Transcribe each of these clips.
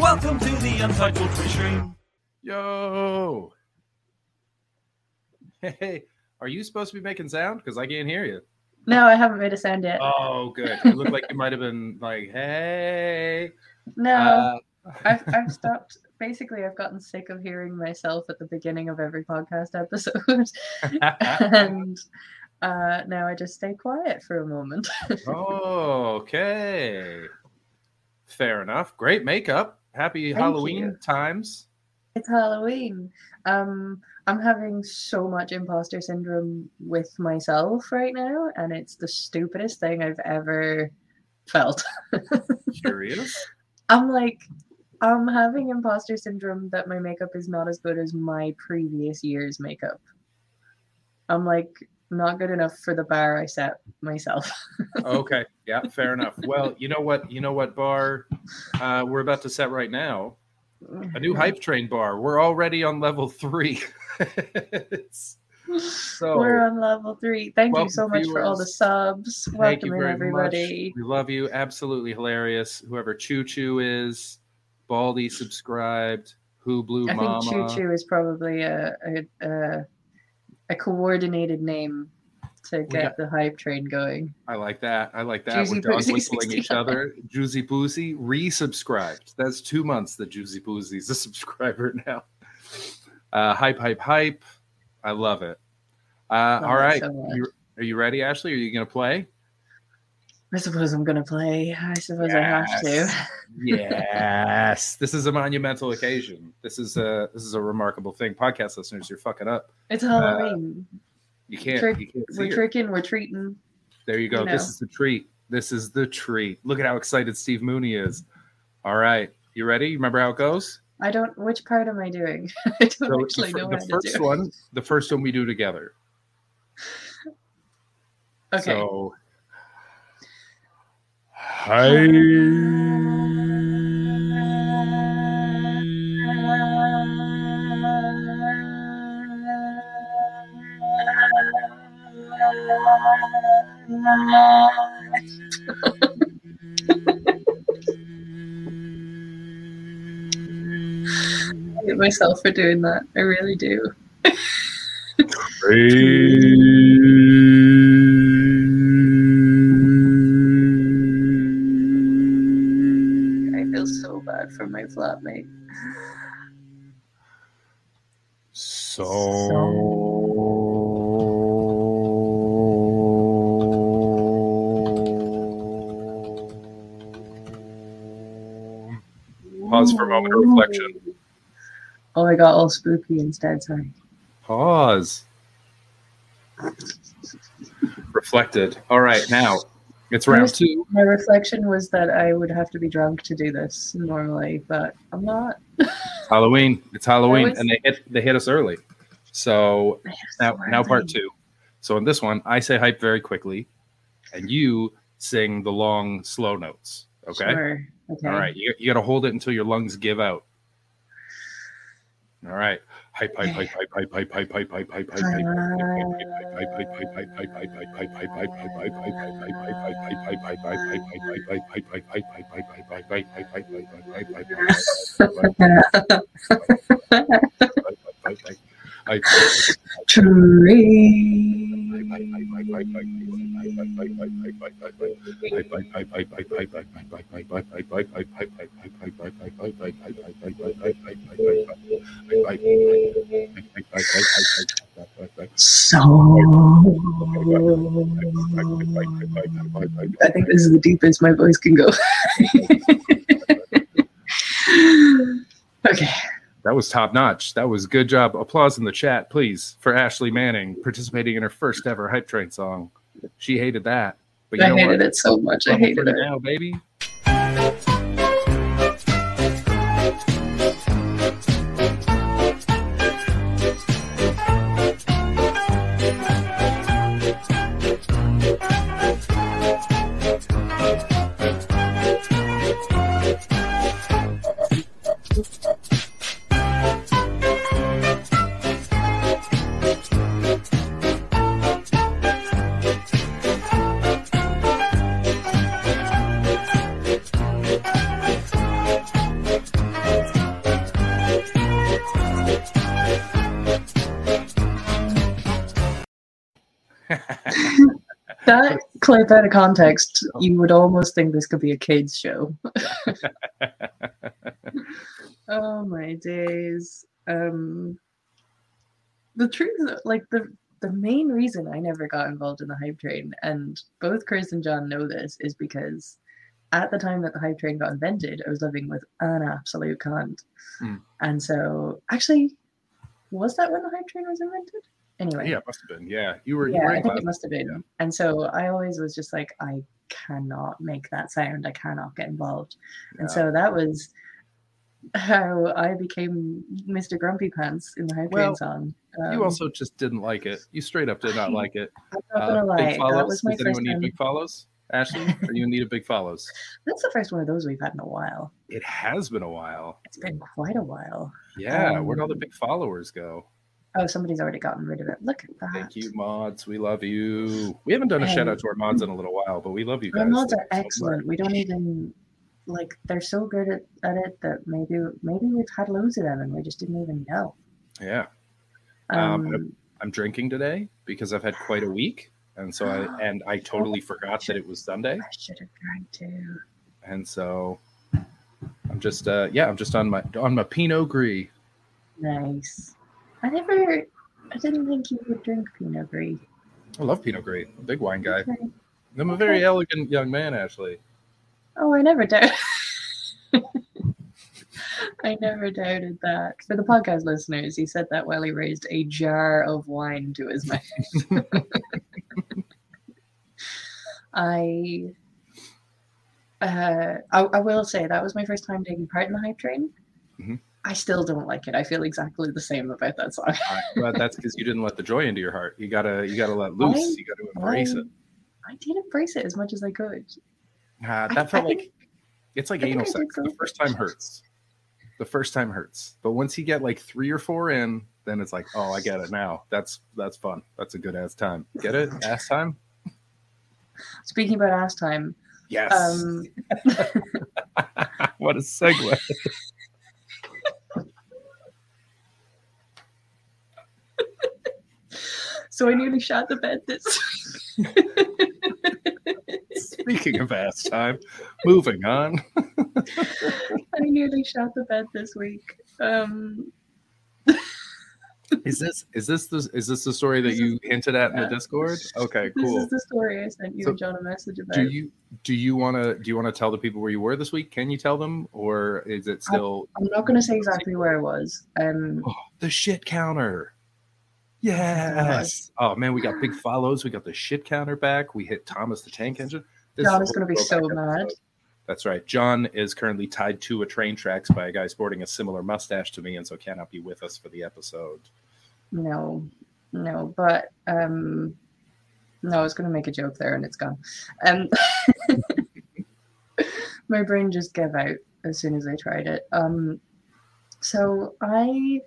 Welcome to the Untitled Twitch stream. Yo. Hey, are you supposed to be making sound? Because I can't hear you. No, I haven't made a sound yet. Oh, good. It looked like you might have been like, hey. no, Uh, I've, I've stopped. Basically, I've gotten sick of hearing myself at the beginning of every podcast episode. and uh, now I just stay quiet for a moment. oh, okay. Fair enough. Great makeup. Happy Thank Halloween you. times. it's Halloween. Um, I'm having so much imposter syndrome with myself right now, and it's the stupidest thing I've ever felt. Curious. I'm like, I'm having imposter syndrome that my makeup is not as good as my previous year's makeup. I'm like, not good enough for the bar I set myself. okay. Yeah, fair enough. Well, you know what? You know what bar uh, we're about to set right now? A new hype train bar. We're already on level three. So We're on level three. Thank you so much for all the subs. Thank Welcome you in, very everybody. much. We love you. Absolutely hilarious. Whoever Choo Choo is, Baldy subscribed. Who Blue I Mama? think Choo Choo is probably a a, a a coordinated name to get got- the hype train going. I like that. I like that. Juicy We're dog whistling each 69. other. Juicy Pussy resubscribed. That's two months that Juicy Pussy's a subscriber now. Uh, hype, hype, hype. I love it. Uh, Love all so much. You, are you ready, Ashley? Are you going to play? I suppose I'm gonna play. I suppose I have to. Yes. yes. This is a monumental occasion. This is a this is a remarkable thing. Podcast listeners, you're fucking up. It's uh, Halloween. You can't. Trick- you can't we're it. tricking. We're treating. There you go. you This is the treat. This is the treat. Look at how excited Steve Mooney is. All right. You ready? You remember how it goes? I don't. Which part am I doing? I don't So actually the, know the first one, the first one we do together. Okay. So Hi. I hate myself for doing that. I really do. For my flatmate. Pause for a moment of reflection. Oh, I got all spooky instead. Sorry. Pause. Reflected. All right, now it's round Where's- two. My reflection was that I would have to be drunk to do this normally, but I'm not. Halloween. It's Halloween, was- and they hit they hit us early. So now So now part two. So in this one, I say hype very quickly, and you sing the long slow notes. Okay. Sure. Okay. All right. You, you got to hold it until your lungs give out. All right. Hype, hype, hype, hype, hype, hype, hype, hype, hype, hype, hype, So. I think this is the deepest my voice can go. okay. That was top notch. That was good job. Applause in the chat, please, for Ashley Manning participating in her first ever hype train song. She hated that, but you I hated what? it so much. I hated it. now, baby. That clip out of context, you would almost think this could be a kids show. oh my days. Um the truth like the the main reason I never got involved in the hype train, and both Chris and John know this, is because at the time that the hype train got invented, I was living with an absolute cunt. Mm. And so actually, was that when the hype train was invented? Anyway. Yeah, it must have been. Yeah, you were. you Yeah, were I think it must have been. And so I always was just like, I cannot make that sound. I cannot get involved. And so that was how I became Mr. Grumpy Pants in the Hype Well, song. You Um, also just didn't like it. You straight up did not like it. I'm not gonna Uh, lie, big follows. that was my Does first anyone need time. big follows? Ashley, are you in need of big follows? That's the first one of those we've had in a while. It has been a while. It's been quite a while. Yeah, where'd all the Um, big followers go? Oh, somebody's already gotten rid of it. Look at that. Thank you, mods. We love you. We haven't done a shout out to our mods in a little while, but we love you guys. Our mods are so excellent. We don't even like they're so good at, at it that maybe maybe we've had loads of them and we just didn't even know. Yeah, Um, Um, I'm drinking today because I've had quite a week, and so I and I totally forgot that it was Sunday, I should have drank too. and so I'm just uh yeah I'm just on my on my Pinot Gris. Nice. I never. I didn't think you would drink Pinot Gris. I love Pinot Gris. I'm a big wine guy. Okay. I'm a very elegant young man, Ashley. Oh, I never doubted. I never doubted that. For the podcast listeners, he said that while he raised a jar of wine to his mouth. I, uh, I, I will say that was my first time taking part in the hype train. Mhm. I still don't like it. I feel exactly the same about that song. I- but that's because you didn't let the joy into your heart. You gotta you gotta let loose. I- you gotta embrace it. I did embrace it as much as I could. I- that felt I like think- it's like I anal I sex. The first time hurts. The first time hurts, but once you get like three or four in, then it's like, oh, I get it now. That's that's fun. That's a good ass time. Get it? Ass time. Speaking about ass time, Yes. um, what a segue. so I nearly shot the bed this. Speaking of ass time, moving on. I nearly shot the bed this week. Um, Is this is this the is this the story that you hinted at in the. Discord? Okay, cool. this is the story I sent you So, and John a message about. Do you do you want to do you want to tell the people where you were this week? Can you tell them, or is it still I'm not going to say exactly where I was. Um, oh, the shit counter? Yes. Oh man, we got big follows. We got the shit counter back. We hit Thomas the Tank Engine. This John is going to be so mad. episode. That's right. John is currently tied to a train tracks by a guy sporting a similar mustache to me, and so cannot be with us for the episode. No, no, but um, no, I was going to make a joke there and it's gone. Um, my brain just gave out as soon as I tried it. Um, so I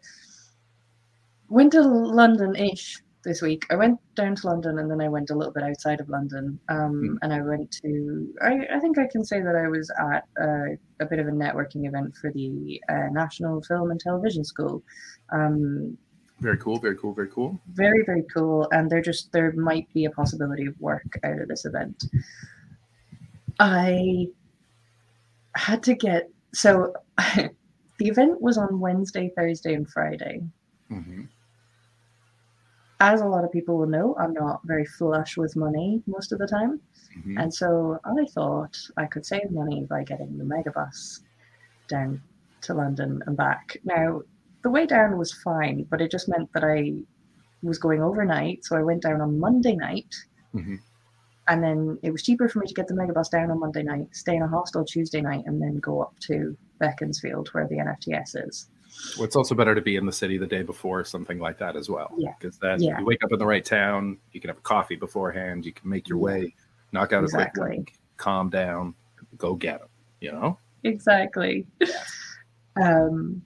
went to London-ish this week. I went down to London and then I went a little bit outside of London. Um, and I went to, I, I think I can say that I was at a, a bit of a networking event for the uh, National Film and Television School. Um, Very cool. Very cool. Very cool. very very cool and there just there might be a possibility of work out of this event i had to get so the event was on wednesday thursday and friday hmm as a lot of people will know i'm not very flush with money most of the time. Hmm and so i thought i could save money by getting the megabus down to london and back. Now the way down was fine but it just meant that i was going overnight so i went down on monday night. Hmm and then it was cheaper for me to get the megabus down on Monday night, stay in a hostel Tuesday night, and then go up to Beaconsfield where the NFTS is. Well, it's also better to be in the city the day before something like that as well. Yeah. Because that Yeah. you wake up in the right town, you can have a coffee beforehand, you can make your Yeah. way, knock out a quick Exactly. calm down, go get them. You know. Exactly. um,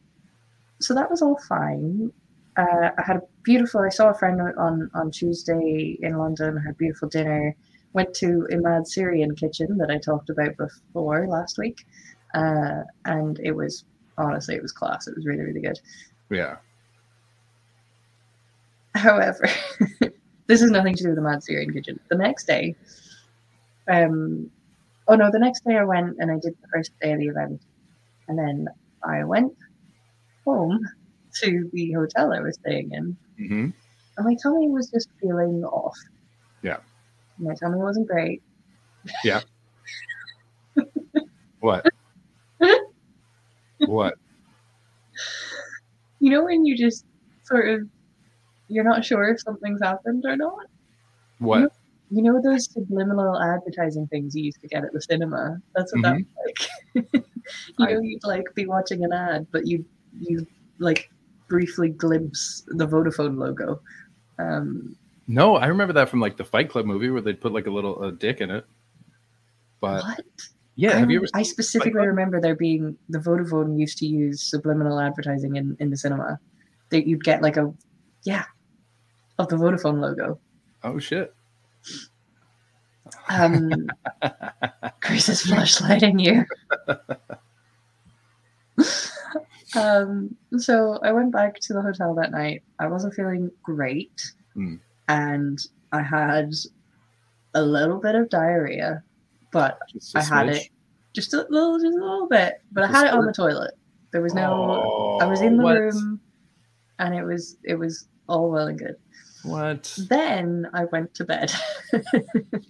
so that was all fine. Uh, I had a beautiful. I saw a friend on on Tuesday in London. Had a beautiful dinner. Went to Imad Syrian Kitchen that I talked about before last week, uh, and it was honestly it was class. It was really really good. Yeah. However, this is nothing to do with the Mad Syrian Kitchen. The next day, um, oh no, the next day I went and I did the first day of the event, and then I went home to the hotel I was staying in, hmm and my tummy was just feeling off. Yeah. My tummy wasn't great. Yeah. what? What? You know when you just sort of you're not sure if something's happened or not. What? You know those subliminal advertising things you used to get at the cinema. That's what that was like. you Mm-hmm. I- know, you'd like be watching an ad, but you you like briefly glimpse the Vodafone logo. Um, No, I remember that from like the Fight Club movie where they'd put like a little a dick in it. But what? Yeah, I, have you ever? I specifically Club? remember there being the Vodafone used to use subliminal advertising in in the cinema. That you'd get like a yeah of the Vodafone logo. Oh shit! Um, Chris is flashlighting you. um, so I went back to the hotel that night. I wasn't feeling great, Hmm. and I had a little bit of diarrhea, but I had smidge? it just a little, just a little bit. But I had it on the toilet. There was no. Oh, I was in the what? room, and it was it was all well and good. What? Then I went to bed.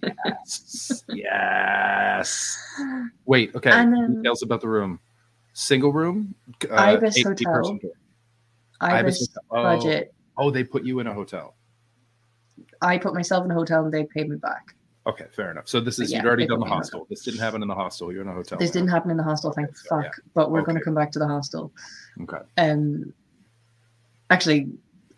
yes. yes. Wait. Okay. And then- Details about the room. Single room. Uh, Ibis 80 Hotel. door. Ibis Hotel. Oh, budget. Oh, they put you in a hotel. I put myself in a hotel and they paid me back. Okay, fair enough. So this is Yeah, you'd already done the me in a hostel. This didn't happen in the hostel. You're in a hotel. This didn't happen in the hostel, thank so, fuck. yeah. But we're going to come back to the hostel. Okay. Um, actually,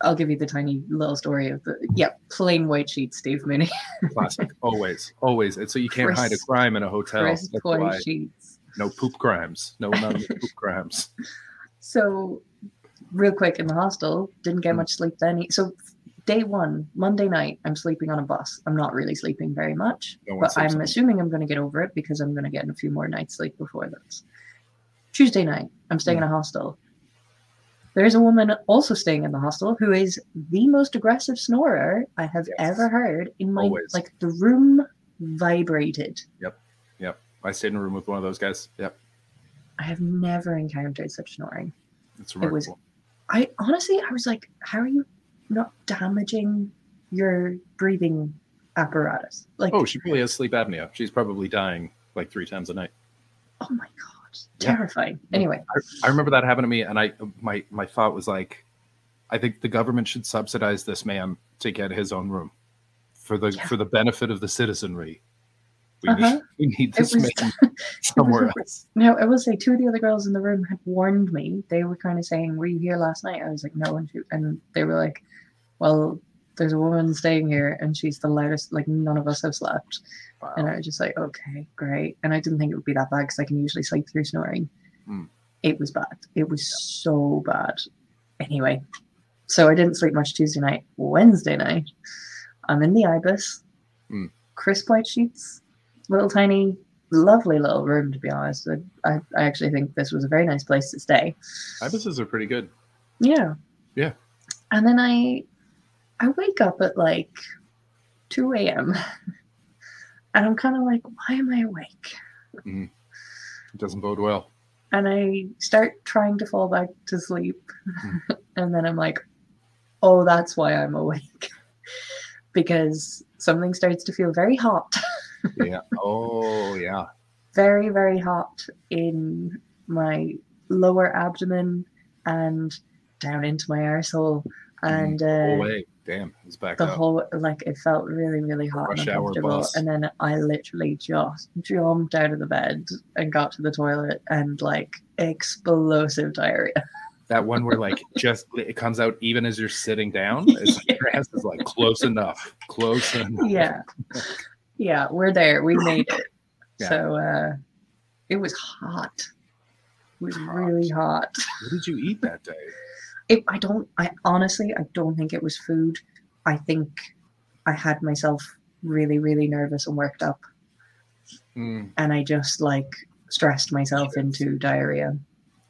I'll give you the tiny little story of the yeah plain white sheets, Steve Mooney, Classic. always. Always. And so you can't hide a crime in a hotel. crisp white sheets. No poop crimes. No amount of poop crimes. So, real quick in the hostel, didn't get Hmm. much sleep then. So, day one, Monday night, I'm sleeping on a bus. I'm not really sleeping very much, No but I'm assuming I'm going to get over it because I'm going to get in a few more nights sleep before this. Tuesday night, I'm staying in a hostel. There is a woman also staying in the hostel who is the most aggressive snorer I have Yes. ever heard in my Always. like the room vibrated. Yep. Yep. I stayed in a room with one of those guys. Yep. I have never encountered such snoring. It's It was- I honestly, I was like, how are you not damaging your breathing apparatus? Like, Oh, she probably has sleep apnea. She's probably dying like three times a night. oh my god, Yeah. terrifying. Anyway, I remember that happened to me, and I my my thought was like, I think the government should subsidize this man to get his own room for the Yeah. for the benefit of the citizenry. We Uh-huh. need we need this was- man somewhere else. now I will say, two of the other girls in the room had warned me. They were kind of saying, "Were you here last night?" I was like, "No," and, she, and they were like, "Well." There's a woman staying here, and she's the loudest. Like none of us have slept, and I was just like, okay, great. And I didn't think it would be that bad because I can usually sleep through snoring. Hmm. It was bad. It was so bad. Anyway, so I didn't sleep much Tuesday night. Wednesday night, I'm in the ibis, Hmm. crisp white sheets, little tiny, lovely little room. To be honest, I, I, I actually think this was a very nice place to stay. Ibises are pretty good. Yeah. Yeah. And then I I wake up at like 2 a.m. and I'm kind of like, why am I awake? It doesn't bode well. And I start trying to fall back to sleep. Hmm. and then I'm like, oh, that's why I'm awake. because something starts to feel very hot, Yeah. oh yeah. very, very hot in my lower abdomen and down into my arsehole. And oh uh, wait, damn, it's back the up. whole like it felt really really hot Rush and uncomfortable and then i literally just jumped out of the bed and got to the toilet and like explosive diarrhea that one where like just it comes out even as you're sitting down. It's like your ass is like close enough, close enough. yeah yeah we're there. We made it. Yeah. so uh it was hot. It was Hot. really hot. What did you eat that day? it, i don't i honestly i don't think it was food. I think i had myself really really nervous and worked up. Mm, and i just like stressed myself into diarrhea.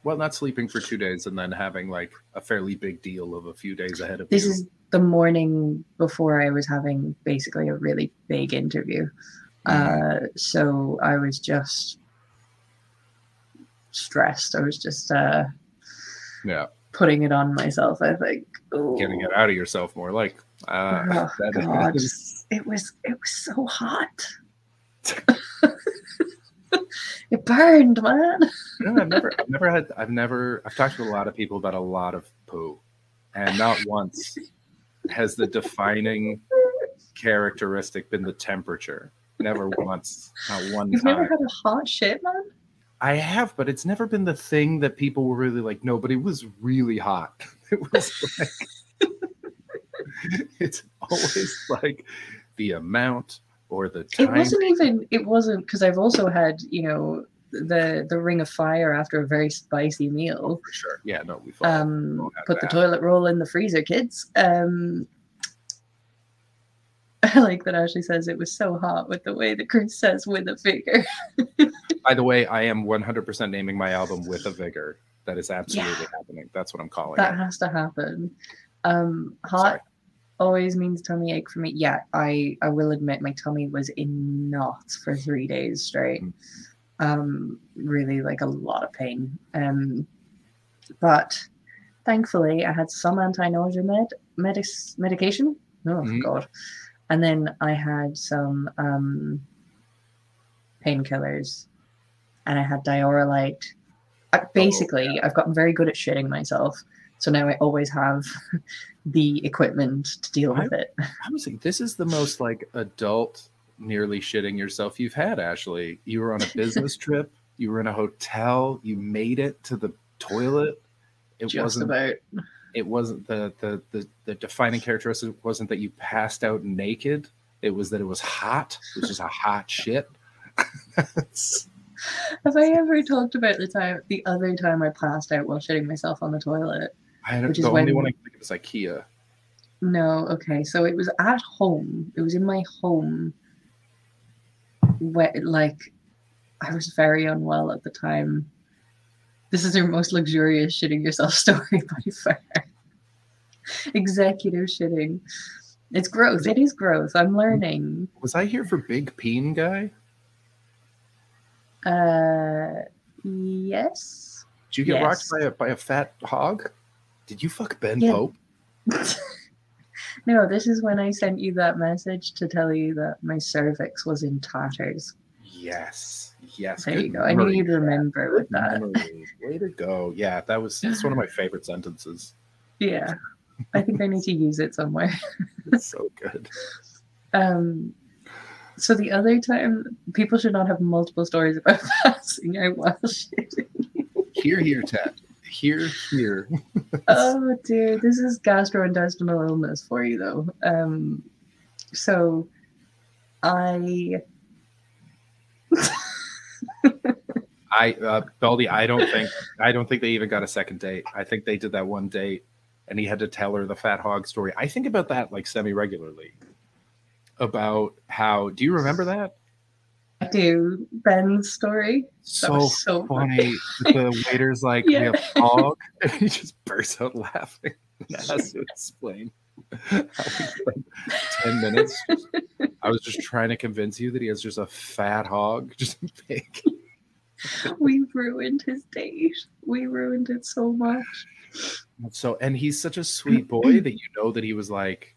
Well, not sleeping for two days and then having like a fairly big deal of a few days ahead of this you. is the morning before I was having basically a really big interview. Uh, so I was just stressed. I was just uh, Yeah. putting it on myself. I think. Ooh. Getting it out of yourself more like. Uh, Oh, that God. is- It was it was so hot. it burned, man. No, I've never, I've never had, I've never, I've talked to a lot of people about a lot of poo, and not once has the defining characteristic been the temperature. Never once, not one You've never had a hot shit, man. I have, but it's never been the thing that people were really like. No, but it was really hot. It was like, it's always like the amount or the time. It wasn't even. It wasn't because I've also had you know the the ring of fire after a very spicy meal. for sure. Yeah, no, we've Um, put the toilet roll in the freezer, kids. Um, I like that Ashley says it was so hot with the way that Chris says with a vigor. By the way, I am 100% naming my album with a vigor. That is absolutely Yeah. happening. That's what I'm calling that it. has to happen. Um, hot Sorry. always means tummy ache for me. Yeah, I I will admit my tummy was in knots for three days straight. Mm. Um, really like a lot of pain. Um, but thankfully I had some anti-nausea med medis, medication. Oh Mhm. god. And then I had some um painkillers and I had Dioralyte. I, basically, I've gotten very good at shitting myself. So now I always have the equipment to deal with it. I was like, this is the most like adult, nearly shitting yourself you've had, Ashley. You were on a business trip. You were in a hotel. You made it to the toilet. It Just wasn't. about. It wasn't the, the the the defining characteristic wasn't that you passed out naked. It was that it was hot. It was just a hot shit. Have I ever talked about the time, the other time I passed out while shitting myself on the toilet? I don't, Which is the only when- one I think of is IKEA. No, okay. So it was at home. It was in my home. Where, like, I was very unwell at the time. This is your most luxurious shitting yourself story by far. Executive shitting. It's growth. It is growth. I'm learning. Was I here for Big Peen guy? Uh, yes. Did you get rocked by a by a fat hog? Did you fuck Ben Yeah. Pope? no, this is when I sent you that message to tell you that my cervix was in tatters. Yes. Yes. There good you go. I knew memory, you'd remember with that. memory. Way to go. Yeah, that was that's one of my favorite sentences. Yeah. I think I need to use it somewhere. It's so good. Um so the other time people should not have multiple stories about passing out while shitting. Here, here, Ted. Here, here. Oh dear, this is gastrointestinal illness for you though. Um so I I uh Baldy, I don't think I don't think they even got a second date. I think they did that one date and he had to tell her the fat hog story. I think about that like semi regularly. About how do you remember that? I do Ben's story. So, so funny. the waiter's like, Yeah. we have hog. And he just bursts out laughing and has to explain spent 10 minutes. I was just trying to convince you that he has just a fat hog, just big. we ruined his date. We ruined it so much. So, and he's such a sweet boy that you know that he was like,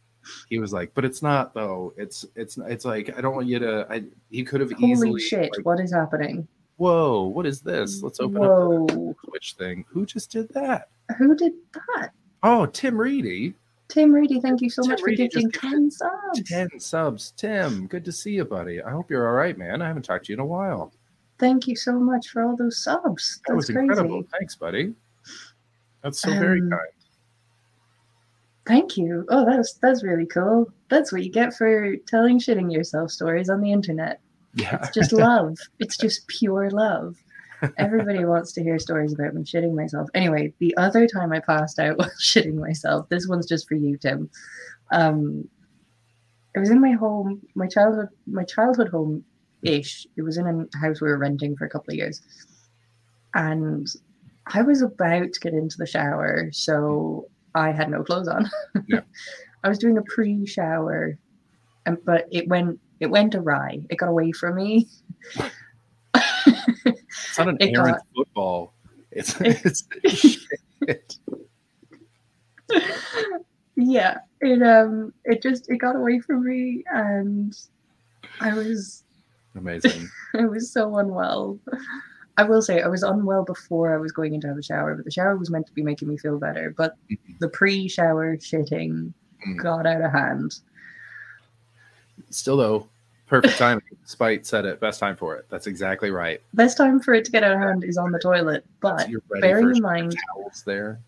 he was like, but it's not though. It's it's it's like I don't want you to. I he could have easily Holy easily. shit, like, what is happening? Whoa, what is this? Let's open up Whoa. the Twitch thing. Who just did that? Who did that? Oh, Tim Reedy. Tim Reedy, thank you so Tim much for Reedy just gifting 10 subs. 10 subs. Tim, good to see you, buddy. I hope you're all right, man. I haven't talked to you in a while. Thank you so much for all those subs. That was crazy. incredible. Thanks, buddy. That's so very Um, kind. Thank you. Oh, that's that's really cool. That's what you get for telling shitting yourself stories on the internet. Yeah. It's just love. it's just pure love. Everybody wants to hear stories about me shitting myself. Anyway, the other time I passed out while shitting myself, this one's just for you, Tim. Um, it was in my home, my childhood, my childhood home ish. It was in a house we were renting for a couple of years, and I was about to get into the shower, so I had no clothes on. Yeah. I was doing a pre-shower, and but it went it went awry. It got away from me. It's not an It errant got- football. It's it's shit. yeah, it um it just it got away from me, and I was amazing. I was so unwell. I will say I was unwell before I was going in to have a shower, but the shower was meant to be making me feel better. But the pre-shower shitting Mm. got out of hand. Still though, perfect timing. Spite said it. Best time for it. That's exactly right. Best time for it to get out of hand is on the toilet. But ready bearing in mind, towels there.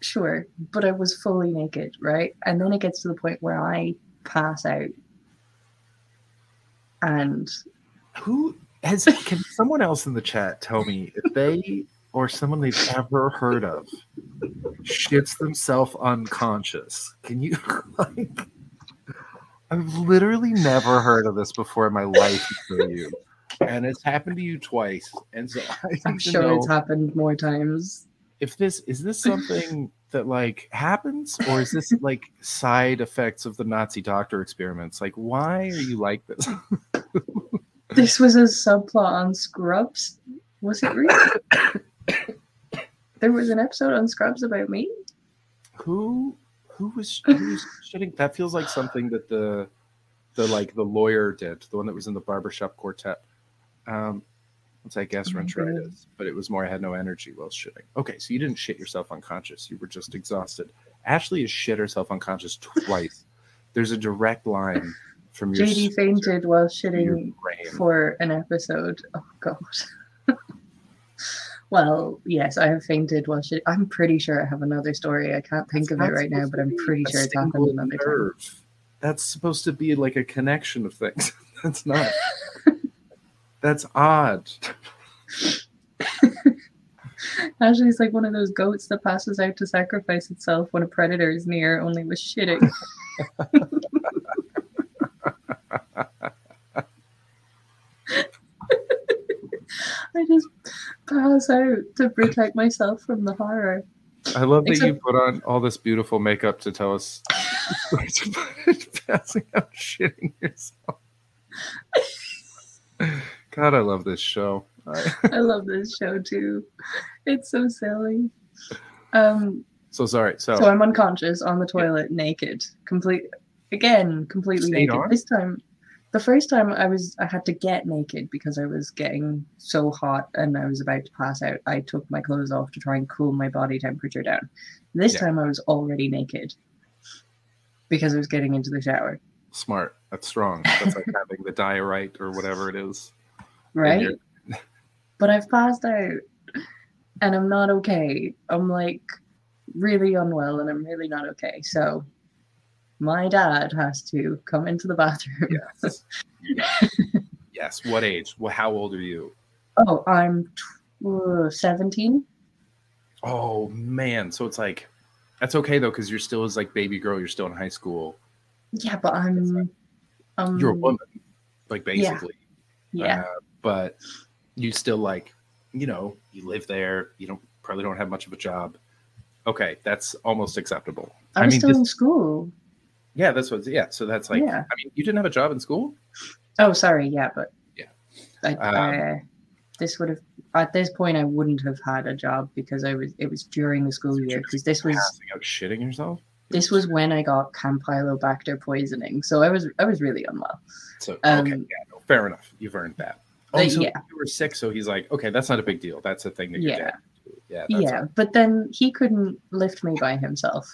sure, but I was fully naked, right? And then it gets to the point where I pass out. And Who has? Can someone else in the chat tell me if they or someone they've ever heard of shits themselves unconscious? Can you like? I've literally never heard of this before in my life. For you, And it's happened to you twice. And so I I'm sure it's happened more times. if this is this something that like happens, or is this like side effects of the Nazi doctor experiments? Like, why are you like this? This was a subplot on Scrubs. Was it really? there was an episode on Scrubs about me. Who who was who was shitting? That feels like something that the the like the lawyer did, the one that was in the barbershop quartet. Um, once I guess my rentaritis, but it was more I had no energy while shitting. Okay, so you didn't shit yourself unconscious; you were just exhausted. Ashley has shit herself unconscious twice. There's a direct line from your JD fainted while shitting for an episode. Oh god. well, yes, I have fainted while shitting. I'm pretty sure I have another story. I can't think of it right now, but I'm pretty sure it's happened another time. nerve. That's supposed to be like a connection of things. That's not. That's odd. Actually, it's like one of those goats that passes out to sacrifice itself when a predator is near, only with shitting. I just pass out to protect myself from the horror. I love that Except- you put on all this beautiful makeup to tell us passing out shitting yourself. God, I love this show. I- love this show too. It's so silly. Um, so sorry. So, so I'm unconscious on the toilet, naked, complete again, completely Stayed naked. on? This time, the first time I was, I had to get naked because I was getting so hot and I was about to pass out. I took my clothes off to try and cool my body temperature down. This Yeah. time I was already naked because I was getting into the shower. smart. That's strong. That's like having the diorite or whatever it is. Right? but I've passed out and I'm not okay. I'm like really unwell and I'm really not okay. So my dad has to come into the bathroom. Yes. yes. What age? Well, how old are you? Oh, I'm tw- uh, 17. Oh man. So it's like that's okay though, because you're still as like baby girl. You're still in high school. Yeah, but I'm. Um, You're a woman, like basically. Yeah. Uh, but you still like, you know, you live there. You don't probably don't have much of a job. Okay, that's almost acceptable. I I mean, still in school. Yeah, that's what. Yeah, so that's like. Yeah. I mean, you didn't have a job in school. Oh, sorry. Yeah, but. Yeah. I, Um, uh, this would have at this point I wouldn't have had a job because I was it was during the school year because this was out, shitting yourself. this was when I got Campylobacter poisoning, so I was I was really unwell. So Um, okay, yeah, no, fair enough. You've earned that. Oh, so yeah. you were sick, so he's like, okay, that's not a big deal. That's a thing that Yeah. Yeah. That's yeah, but then he couldn't lift me by himself.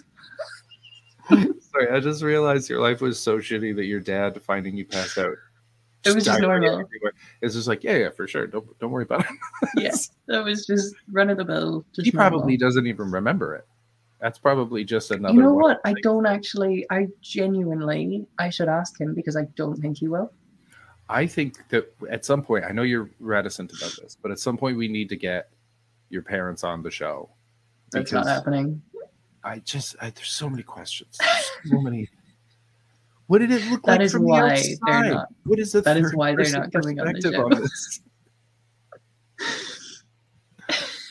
Sorry, I just realized your life was so shitty that your dad finding you passed out. It was just normal. It's just like, yeah, yeah, for sure. Don't don't worry about it. Yeah, that was just run of the mill. He probably doesn't even remember it. That's probably just another. You know what? I don't actually. I genuinely. I should ask him because I don't think he will. I think that at some point, I know you're reticent about this, but at some point we need to get your parents on the show. That's not happening. I just I, there's so many questions. So many. What did it look That like is from why the they're outside? not- What is the that is why they're not coming on the show. this?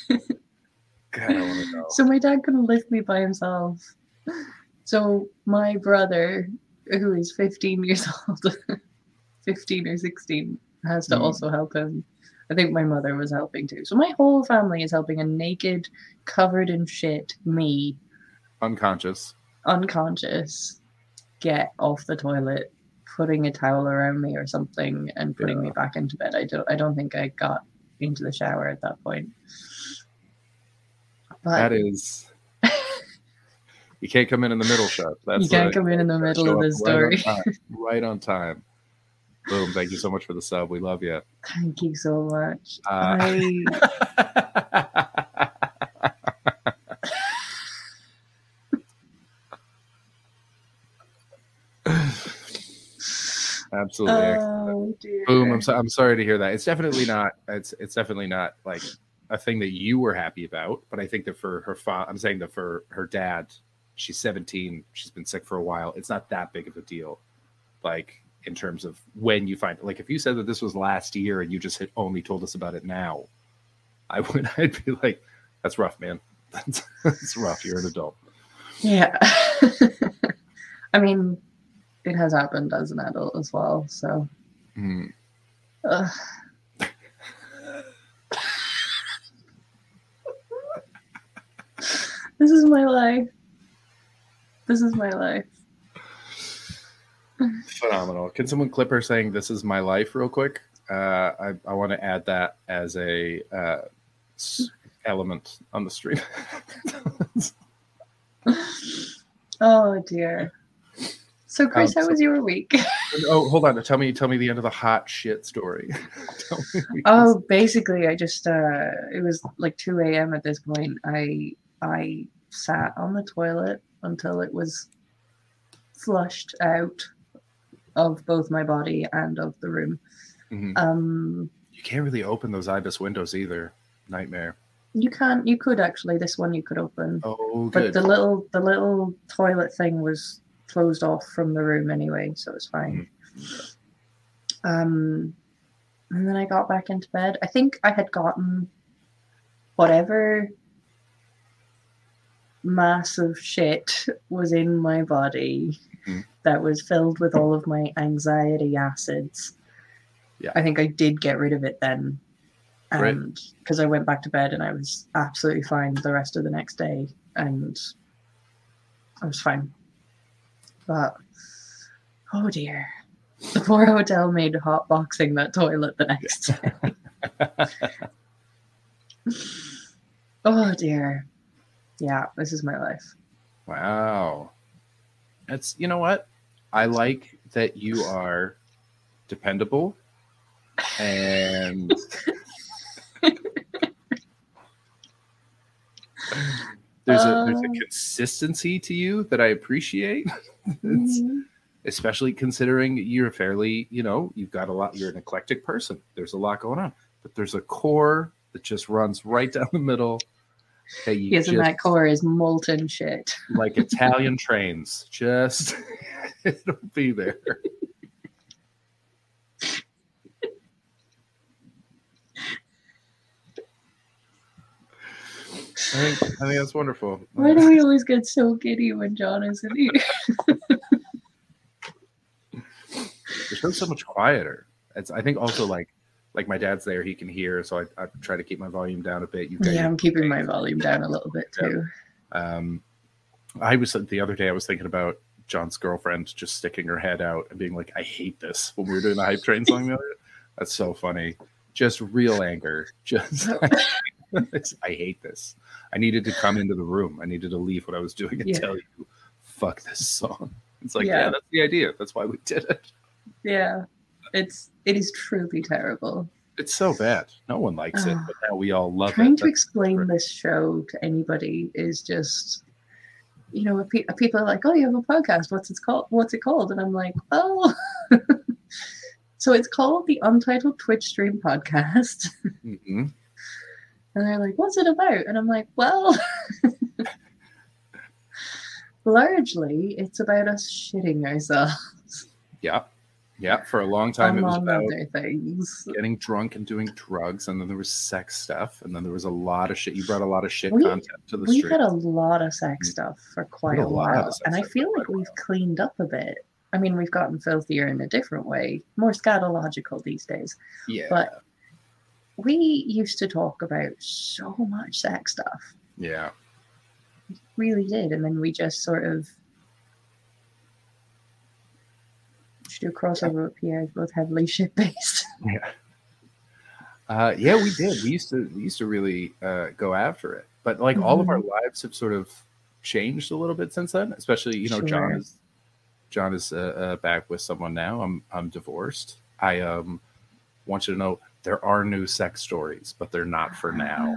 God, I want to know. So my dad couldn't lift me by himself. So my brother, who is 15 years old, 15 or 16, has to Mhm. also help him. I think my mother was helping too. So my whole family is helping a naked, covered in shit me, Unconscious. unconscious, get off the toilet, putting a towel around me or something, and putting me back into bed. I don't. I don't think I got into the shower at that point. But That is. You can't come in in the middle, Chef. That's you can't what- come in in the middle of the story. Right on, time. right on time. Boom. Thank you so much for the sub. We love you. Thank you so much. Uh, I Absolutely. oh. Boom. I'm, so, I'm sorry to hear that. It's definitely not. It's it's definitely not like a thing that you were happy about. But I think that for her father, I'm saying that for her dad, she's 17. She's been sick for a while. It's not that big of a deal. Like in terms of when you find like if you said that this was last year and you just had only told us about it now, I would I'd be like, that's rough, man. That's, that's rough. You're an adult. Yeah. I mean, it has happened as an adult as well. So. Ugh. this is my life. This is my life. Phenomenal. Can someone clip her saying "This is my life" real quick? Uh, I I want to add that as a uh, element on the stream. Oh dear. So, Chris, Um, how so- was your week? oh, hold on. Tell me, tell me the end of the hot shit story. Oh, basically, I just uh, it was like two a.m. at this point. I I sat on the toilet until it was flushed out of both my body and of the room. Mhm. Um, You can't really open those ibis windows either. Nightmare. you can't. You could actually. This one you could open, Oh, good. but the little the little toilet thing was closed off from the room anyway, so it's fine. Um, and then I got back into bed. I think I had gotten whatever massive shit was in my body Mhm. that was filled with all of my anxiety acids. Yeah. I think I did get rid of it then. And because I went back to bed and I was absolutely fine the rest of the next day and I was fine. But oh dear. The poor hotel made hot boxing that toilet the next day. oh dear. Yeah, this is my life. Wow. That's you know what? I like that you are dependable and there's a there's a Um. consistency to you that I appreciate. Mhm. especially considering you're fairly, you know, you've got a lot you're an eclectic person. There's a lot going on. But there's a core that just runs right down the middle. That you and just- that core is molten shit. like Italian trains. Just it'll be there. I think I think that's wonderful. Why do we always get so giddy when John isn't here? The show's so much quieter. It's I think also like like my dad's there, he can hear, so I, I try to keep my volume down a bit. You Yeah, I'm keeping my volume down a little bit too. Um, I was the other day. I was thinking about John's girlfriend just sticking her head out and being like, "I hate this." When we were doing the hype train song, the other, that's so funny. Just real anger. Just I hate this. I needed to come into the room. I needed to leave what I was doing and Yeah. tell you, "Fuck this song." It's like, Yeah. yeah, that's the idea. That's why we did it. Yeah, it's it is truly terrible. It's so bad. No one likes it, Ah. but now we all love Trying it. Trying to explain this show to anybody is just, you know, pe- people are like, "Oh, you have a podcast. What's it called? What's it called?" And I'm like, "Oh." So it's called the Untitled Twitch Stream Podcast. Mhm. And they're like, what's it about? And I'm like, well, largely it's about us shitting ourselves. Yeah. Yeah, for a long time it was about other things. getting drunk and doing drugs, and then there was sex stuff, and then there was a lot of shit. You brought a lot of shit We- content to the show. We've street. had a lot of sex mm. stuff for quite a a while, and I feel like we've cleaned up a bit. I mean, we've gotten filthier in a different way, more scatological these days. yeah, But we used to talk about so much sex stuff, yeah. really did, and then we just sort of should do a crossover with Pierre's both heavily shit based. Yeah. Uh, yeah, we did. We used to we used to really uh, go after it, but like all of our lives have sort of changed a little bit since then. Especially, you know, John is John is uh, uh, back with someone now. I'm I'm divorced. I um want you to know there are new sex stories, but they're not for ah. now.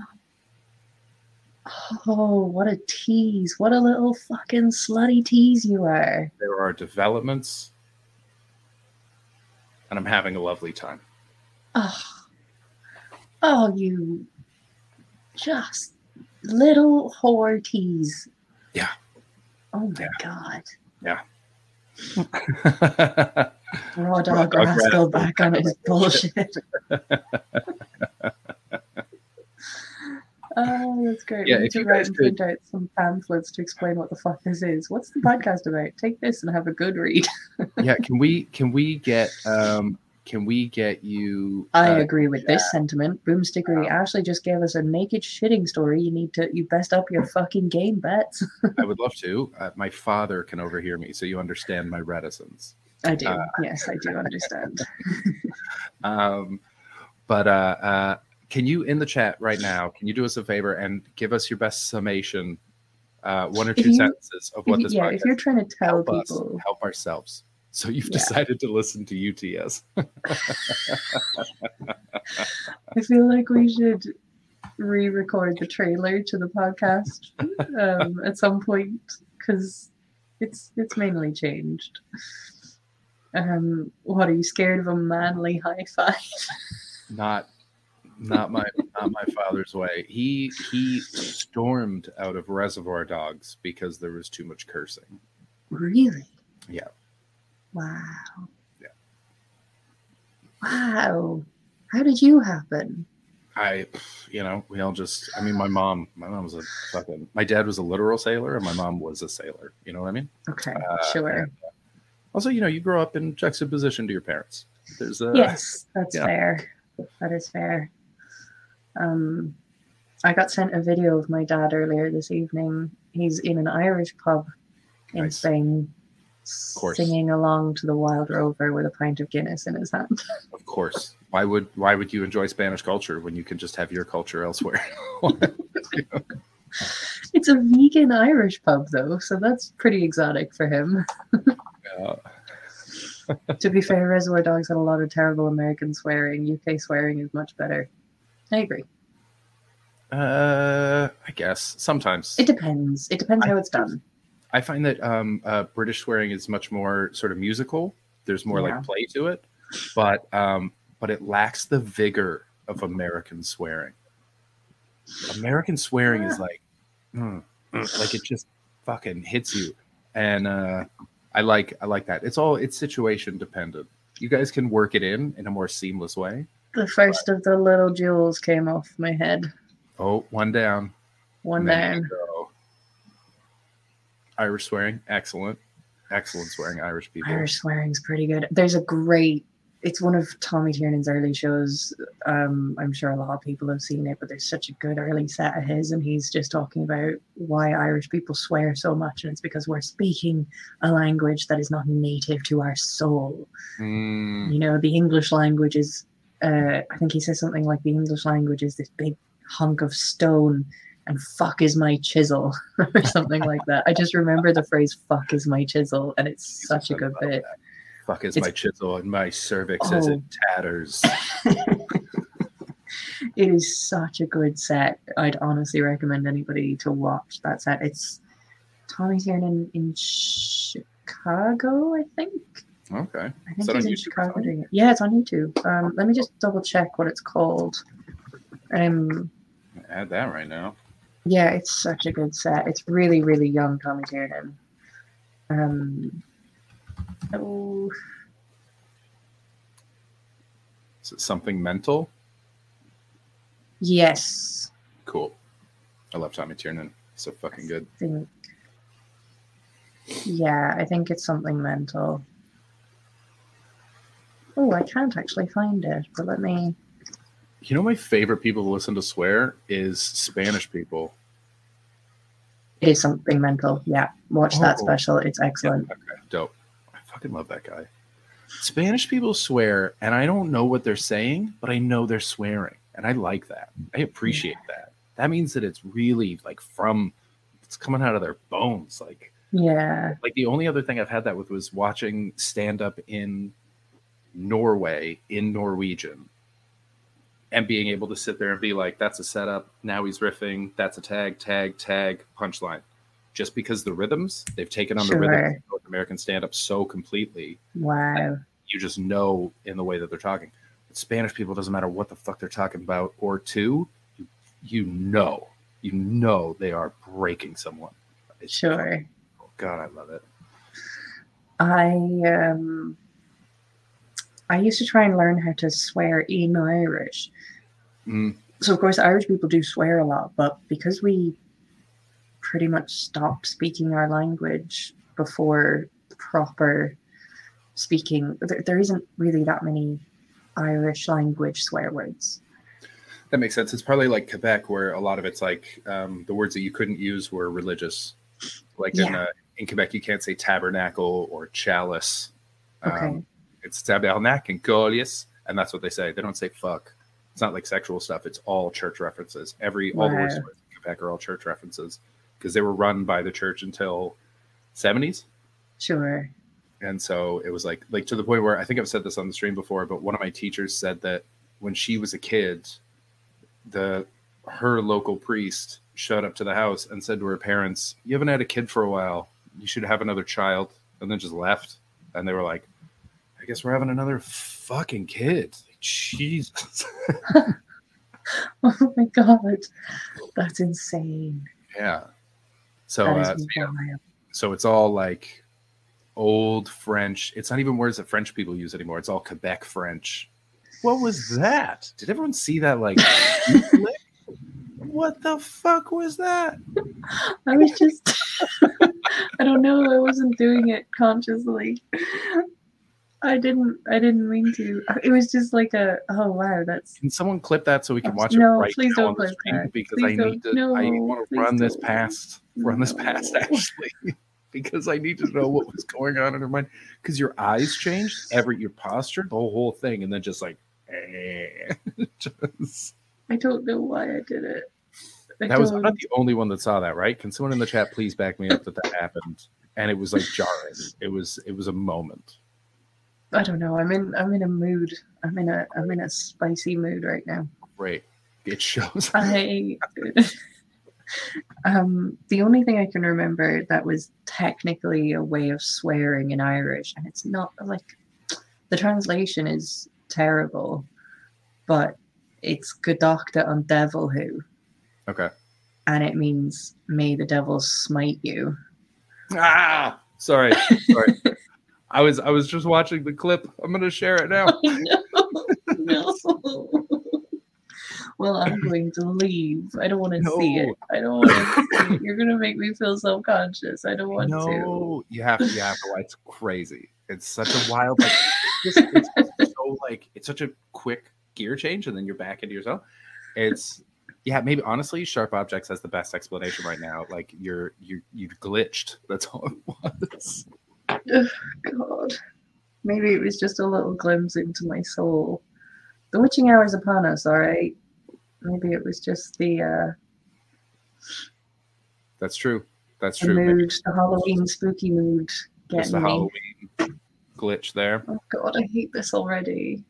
Oh, what a tease! What a little fucking slutty tease you are. There are developments, and I'm having a lovely time. Oh, oh, you just little whore tease. Yeah. Oh my Yeah. god. Yeah. Raw dog dog rascal rascal. back on his bullshit. oh, that's great. Yeah, we need to write and print out some pamphlets to explain what the fuck this is. What's the podcast about? Take this and have a good read. yeah, can we can we get um can we get you? I uh, agree with this sentiment. Boomstickery Ashley just gave us a naked shitting story. You need to you best up your fucking game Betts. I would love to. Uh, my father can overhear me, so you understand my reticence. I do. Uh, yes, I do understand. Um, but uh, uh, can you in the chat right now? Can you do us a favor and give us your best summation, uh, one or two you- sentences of what this yeah, if you're trying to tell help us people help ourselves. So you've Yeah. decided to listen to UTS. I feel like we should re-record the trailer to the podcast um, at some point because it's it's mainly changed. Um, what are you scared of a manly high five? not not my not my father's way. He he stormed out of Reservoir Dogs because there was too much cursing. really? Yeah. Wow. Yeah. Wow. How did you happen? I, you know, we all just. I mean, my mom, my mom was a fucking. My dad was a literal sailor, and my mom was a sailor. You know what I mean? Okay, Uh, sure. and, uh, also, you know, you grow up in juxtaposition to your parents. There's a yes, that's yeah. fair. That is fair. Um, I got sent a video of my dad earlier this evening. He's in an Irish pub in Nice. Spain, course. singing along to the Wild Rover with a pint of Guinness in his hand. Of course. Why would why would you enjoy Spanish culture when you can just have your culture elsewhere? it's a vegan Irish pub, though, so that's pretty exotic for him. To be fair, Reservoir Dogs had a lot of terrible American swearing. UK swearing is much better. I agree. uh, I guess sometimes It depends. It depends how it's done. I find that um, uh, British swearing is much more sort of musical. There's more Yeah. like play to it, but um, but it lacks the vigor of American swearing. American swearing is like, mm, mm, like it just fucking hits you, and uh, I like I like that. It's all it's situation dependent. You guys can work it in in a more seamless way. The first of the little jewels came off my head. Oh, one down, One There down. Irish swearing, excellent, excellent swearing Irish people. Irish swearing's pretty good. There's a great. It's one of Tommy Tiernan's early shows. Um, I'm sure a lot of people have seen it, but there's such a good early set of his, and he's just talking about why Irish people swear so much, and it's because we're speaking a language that is not native to our soul. Mm, You know, the English language is. Uh, I think he says something like the English language is this big hunk of stone, and fuck is my chisel, or something like that. I just remember the phrase "fuck is my chisel," and it's such a good bit. Fuck is It's- my chisel and my cervix is Oh. in tatters. It is such a good set. I'd honestly recommend anybody to watch that set. It's Tommy Tiernan in Chicago, I think. Okay. I think that he's in YouTube Chicago doing it. Yeah, it's on YouTube. Um, let me just double check what it's called. Um, Add that right now. Yeah, it's such a good set. It's really, really young Tommy Tiernan. Um, oh, Is it something mental? Yes. Cool. I love Tommy Tiernan. So fucking good. I think. Yeah, I think it's something mental. Oh, I can't actually find it, but let me. You know, my favorite people to listen to swear is Spanish people. It is something mental. Yeah, watch that Oh. special. It's excellent. Okay, dope. I fucking love that guy. Spanish people swear, and I don't know what they're saying, but I know they're swearing, and I like that. I appreciate that. That means that it's really like from, it's coming out of their bones. Like, Yeah. like the only other thing I've had that with was watching stand up in Norway in Norwegian and being able to sit there and be like, that's a setup. Now he's riffing. That's a tag, tag, tag, punchline. Just because the rhythms, they've taken on the rhythm of North American stand up so completely, Wow. you just know in the way that they're talking. But Spanish people, doesn't matter what the fuck they're talking about or to, you, you know, you know they are breaking someone. It's- Sure. God, I love it. I um I used to try and learn how to swear in Irish. Mm. So of course Irish people do swear a lot, but because we pretty much stopped speaking our language before proper speaking, there, there isn't really that many Irish language swear words. That makes sense. It's probably like Quebec, where a lot of it's like um, the words that you couldn't use were religious. Like in, uh, in Quebec, you can't say tabernacle or chalice. Okay. It's tabernacle and câlice, and that's what they say. They don't say fuck. It's not like sexual stuff. It's all church references. Every all the words in Quebec are all church references because they were run by the church until seventies. Sure. and so it was like like to the point where I think I've said this on the stream before, but one of my teachers said that when she was a kid, the her local priest showed up to the house and said to her parents, "You haven't had a kid for a while. You should have another child." And then just left, and they were like, "I guess we're having another fucking kid." Like, Jesus, Oh my god. That's insane. yeah. So uh, wild. so it's all like old French. It's not even words that French people use anymore. It's all Quebec French. What was that? Did everyone see that? Like, what the fuck was that? I was just I don't know, I wasn't doing it consciously. I didn't I didn't mean to. It was just like a oh wow, that's Can someone clip that so we can watch No, it right please now don't on the clip stream? that. Because Please I need to. don't. I No, want to run this don't. past. Run this past No. actually. Because I need to know what was going on in her mind. Because your eyes changed, every your posture, the whole, whole thing, and then just like, eh, just I don't know why I did it. I That was I'm don't- not the only one that saw that, right? Can someone in the chat please back me up that that happened? And it was like jarring. It was it was a moment. I don't know. I'm in I'm in a mood. I'm in a I'm in a spicy mood right now. Great. It shows. I um the only thing I can remember that was technically a way of swearing in Irish, and it's not like the translation is terrible, but it's Godachta on devil who, Okay. and it means may the devil smite you. Ah, sorry, sorry. I was I was just watching the clip. I'm gonna share it now. no, no. Well, I'm going to leave. I don't want to see it. I don't want to see it. You're gonna make me feel self-conscious. I don't want to. No, you have to. You have to. It's crazy. It's such a wild. Like, it's, it's so like it's such a quick gear change, and then you're back into yourself. It's yeah. Maybe honestly, Sharp Objects has the best explanation right now. Like you're you you glitched. That's all it was. God. Maybe it was just a little glimpse into my soul. The witching hour is upon us, all right? Maybe it was just the uh That's true. That's the true. Maybe mood, the Halloween spooky mood just the me. Halloween glitch there. Oh god, I hate this already.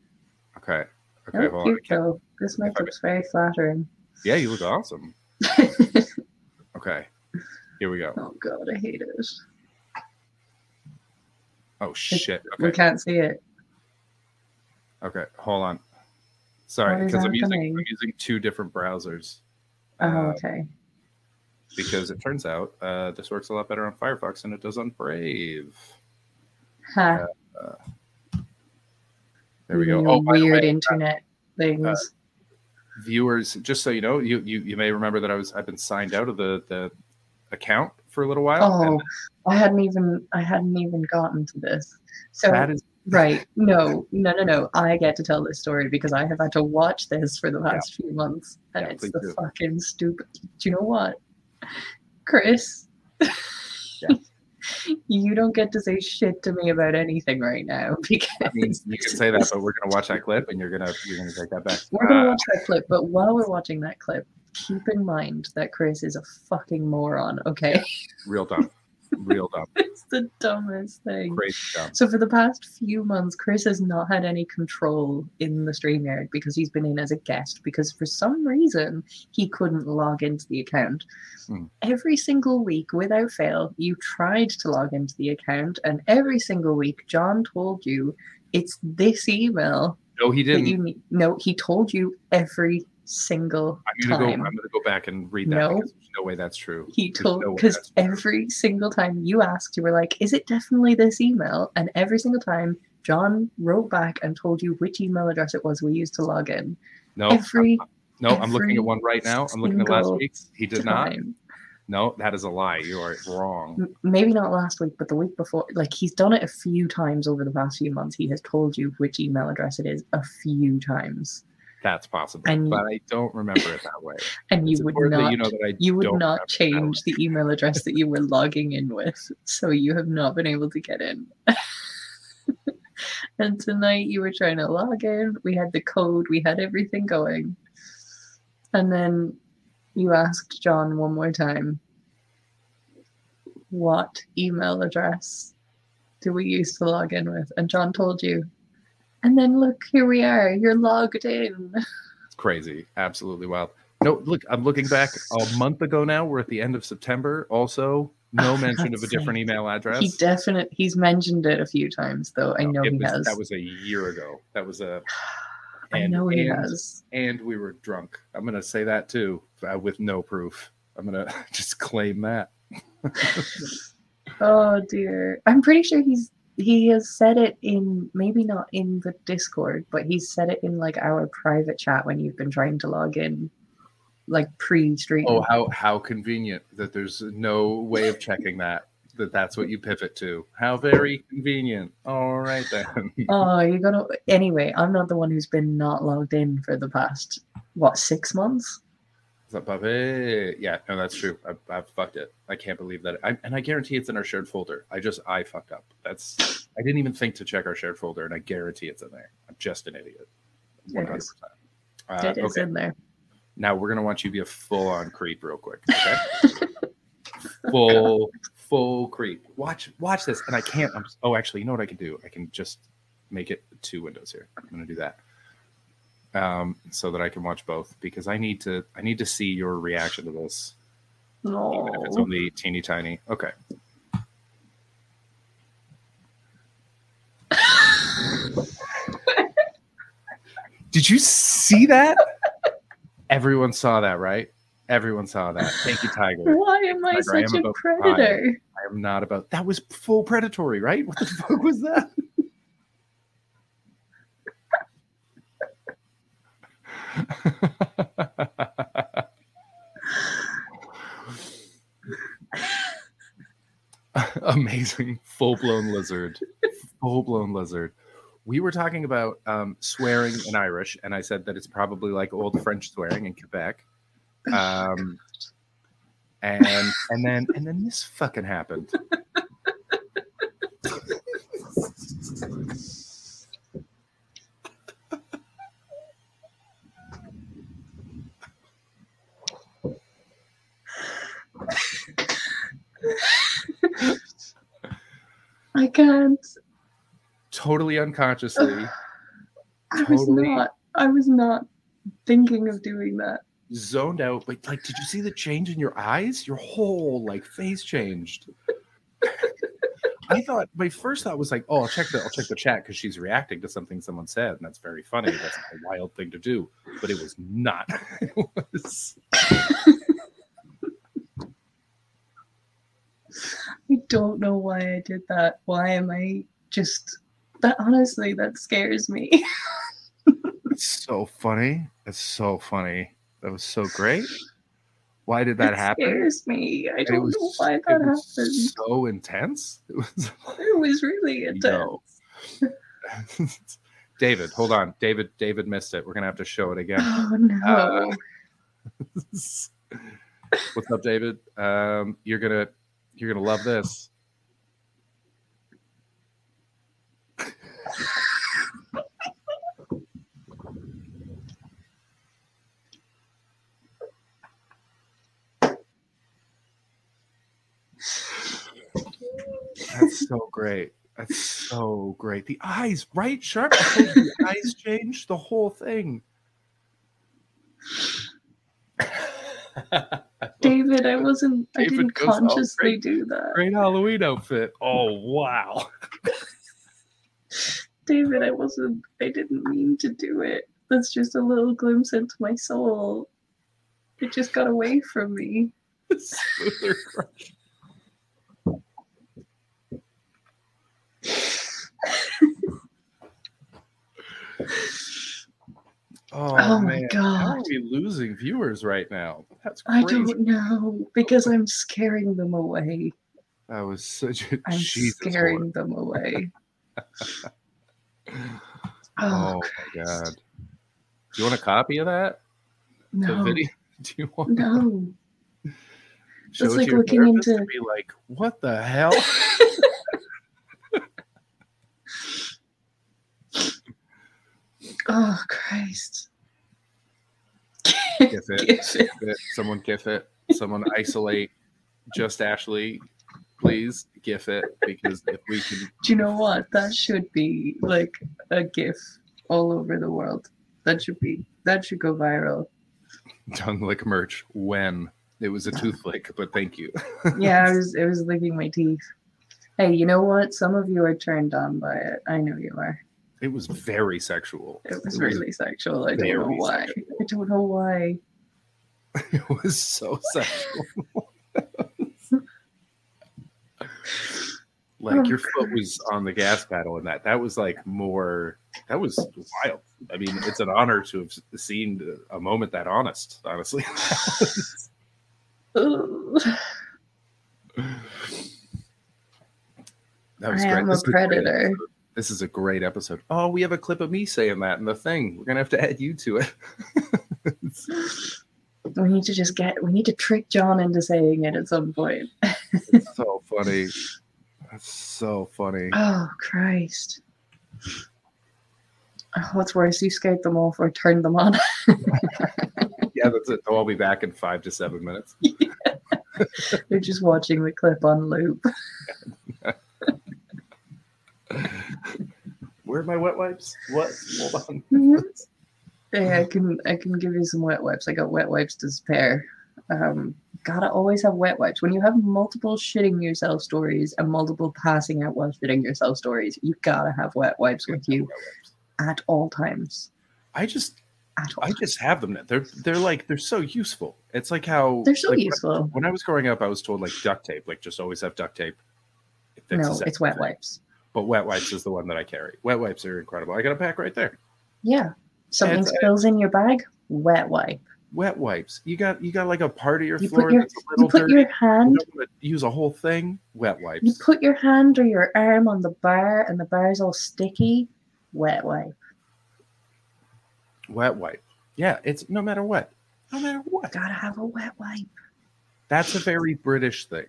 Okay. Okay. Oh, cute though. This makeup's very flattering. Yeah, you look awesome. Okay. Here we go. oh god, I hate it. Oh shit. We can't see it. Okay. Hold on. Sorry, because I'm using? I'm using two different browsers. Oh, Uh, okay. because it turns out uh, this works a lot better on Firefox than it does on Brave. Ha. There There we go. Oh, weird way, internet things. viewers, just so you know, you, you you may remember that I was I've been signed out of the the account for a little while. oh, and I hadn't even I hadn't even gotten to this. So that is right, no, no, no, no. I get to tell this story because I have had to watch this for the past few months, and Yeah, it's the do. fucking stupid. Do you know what, Chris? you don't get to say shit to me about anything right now because I mean, you can say that, but we're gonna watch that clip, and you're gonna you're gonna take that back. We're gonna Uh, watch that clip, but while we're watching that clip, keep in mind that Chris is a fucking moron. Okay, real dumb, real dumb, it's the dumbest thing. crazy dumb. So for the past few months, Chris has not had any control in the StreamYard because he's been in as a guest because for some reason he couldn't log into the account. Hmm. Every single week, without fail, you tried to log into the account, and every single week, John told you it's this email No, he didn't. you. No, he told you every single I'm gonna go. time. I'm gonna go back and read that. No. because there's no way that's true. He told no because true. every single time you asked, you were like, "Is it definitely this email?" And every single time, John wrote back and told you which email address it was we used to log in. no, every no. I'm looking at one right now. I'm looking at last week's. He did not. No, that is a lie. You are wrong. Maybe not last week, but the week before. Like he's done it a few times over the past few months. He has told you which email address it is a few times, That's possible, And- but I don't remember it that way. and you would not. you know that I you would not remember it that change the email address that you were logging in with, so you have not been able to get in. and tonight you were trying to log in. We had the code, we had everything going. And then you asked John one more time, what email address do we use to log in with? And John told you. And then look, here we are. You're logged in. It's crazy, absolutely wild. No, look, I'm looking back a month ago now. We're at the end of September. Also, no Oh, mention of a different email address. He definitely He's mentioned it a few times, though. I know he was, has. That was a year ago. That was a. I and- know he and- has. And we were drunk. I'm gonna say that too, uh, with no proof. I'm gonna just claim that. Oh dear. I'm pretty sure he's he has said it in maybe not in the Discord, but he's said it in like our private chat when you've been trying to log in, like pre-stream. Oh, how how convenient that there's no way of checking that. That that's what you pivot to. How very convenient. All right then. Oh, you're gonna. Anyway, I'm not the one who's been not logged in for the past what six months. Is that Bobby? Yeah, no, that's true. I, I fucked it. I can't believe that. I, and I guarantee it's in our shared folder. I just I fucked up. That's I didn't even think to check our shared folder, and I guarantee it's in there. I'm just an idiot. One hundred is. percent. Uh, It is Okay, in there. now we're gonna want you to be a full on creep real quick. Okay, full full creep. Watch watch this, and I can't. I'm, oh, actually, you know what I can do? I can just make it two windows here. I'm gonna do that. Um, so that I can watch both because I need to I need to see your reaction to this No. even if it's only teeny tiny. Okay. Did you see that? Everyone saw that, right? Everyone saw that. Thank you, Tiger. Why am I Tiger, I am such a about to cry. predator? I am not about that was full predatory, right? What the fuck was that? Amazing, full blown lizard, full blown lizard. We were talking about um, swearing in Irish, and I said that it's probably like old French swearing in Quebec. Um, and and then and then this fucking happened. I can't. Totally unconsciously, I was Totally. not. I was not thinking of doing that. zoned out. But like, did you see the change in your eyes? Your whole like face changed. I thought my first thought was like, oh, I'll check the I'll check the chat because she's reacting to something someone said, and that's very funny. That's a wild thing to do, but it was not. it was I don't know why I did that. Why am I just That honestly, that scares me. It's so funny. It's so funny. That was so great. Why did that it happen? scares me. I don't was- know why it that was happened. So intense. It was It was really intense. David, hold on. David, David missed it. We're gonna have to show it again. Oh no. Uh, What's up, David? Um, you're gonna you're gonna love this. That's so great. That's so great. The eyes, right? Sharp. I told you the eyes change the whole thing. David, I wasn't I didn't "Oh, consciously great. do that. Great Halloween outfit. Oh wow. David, I wasn't I didn't mean to do it. That's just a little glimpse into my soul. It just got away from me. Smoother crush. Oh, Oh my man. How are God. we losing viewers right now? That's I don't know because I'm scaring them away. That was such a I'm Jesus scaring them away. Oh, Oh, my god. Do you want a copy of that? No? Do you want no. show It's like looking into- be like, what the hell? Oh Christ. Gif it. Gif it. Gif it. Someone gif it. Someone isolate just Ashley. Please gif it because if we can Do you know what? That should be like a GIF all over the world. That should be that should go viral. tongue lick merch when it was a tooth lick, but thank you. Yeah, I was it was licking my teeth. Hey, you know what? Some of you are turned on by it. I know you are. It was very sexual. It was really sexual. I don't know why. sexual. I don't know why. It was so sexual. like oh, your foot was on the gas pedal and that that was like more that was wild. I mean, it's an honor to have seen a moment that honest, honestly. That was I great. am This a predator. This is a great episode. Oh, we have a clip of me saying that and the thing. We're gonna have to add you to it. We need to just get we need to trick John into saying it at some point. It's so funny. That's so funny. Oh Christ. Oh, What's worse, you scared them off or turned them on? Yeah, that's it. I'll be back in five to seven minutes. They're just watching the clip on loop. Where are my wet wipes? What? Hold on. Mhm. Hey, I can I can give you some wet wipes. I got wet wipes to spare. Um, gotta always have wet wipes. When you have multiple shitting yourself stories and multiple passing out while shitting yourself stories, you gotta have wet wipes with you at all times. I just At all. I just have them. now. They're they're like they're so useful. It's like how They're so like, useful. When I was growing up, I was told like duct tape, like just always have duct tape. It No, it's wet everything. wipes. But wet wipes is the one that I carry. Wet wipes are incredible. I got a pack right there. Yeah. Something It's- uh, spills in your bag, wet wipe. Wet wipes. You got you got like a part of your You floor put your that's a you put dirty. your You hand to use a whole thing. Wet wipes. you put your hand or your arm on the bar and the bar's all sticky, wet wipe. Wet wipe. Yeah, it's no matter what. No matter what. Gotta have a wet wipe. That's a very British thing.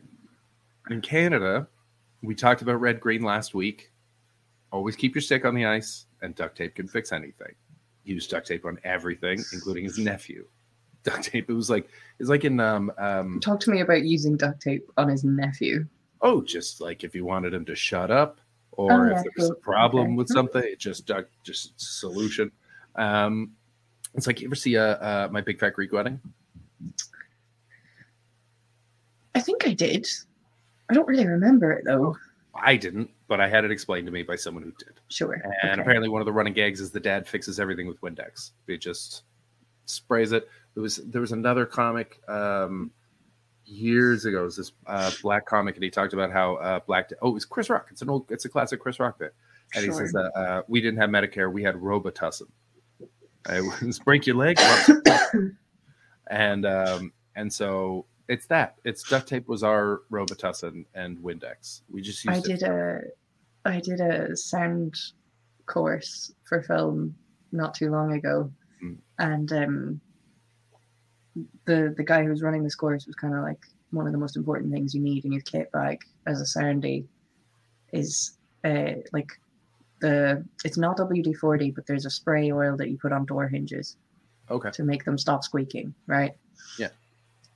In Canada, we talked about red green last week. Always keep your stick on the ice, and duct tape can fix anything. Use duct tape on everything, including his nephew. Duct tape. It was like it's like in um um Talk to me about using duct tape on his nephew. oh just like if you wanted him to shut up or Oh, if yeah, there was a problem Okay. with something, it just duct just solution. Um, it's like you ever see uh, uh my big fat Greek wedding? I think I did. I don't really remember it though. I didn't, but I had it explained to me by someone who did. Sure. And okay. apparently, one of the running gags is the dad fixes everything with Windex. He just sprays it. There was there was another comic um, years ago. It was this uh, black comic, and he talked about how uh, black. Oh, it was Chris Rock. It's an old. It's a classic Chris Rock bit. and he says that uh, we didn't have Medicare, we had Robitussin. It was break your leg, and um, and so it's that. It's duct tape was our Robitussin and Windex. We just used I it. did a I did a sound course for film not too long ago, Mm. and um, the the guy who was running this course was kind of like one of the most important things you need in your kit bag as a soundy is uh, like the it's not WD forty, but there's a spray oil that you put on door hinges Okay. to make them stop squeaking, right? Yeah.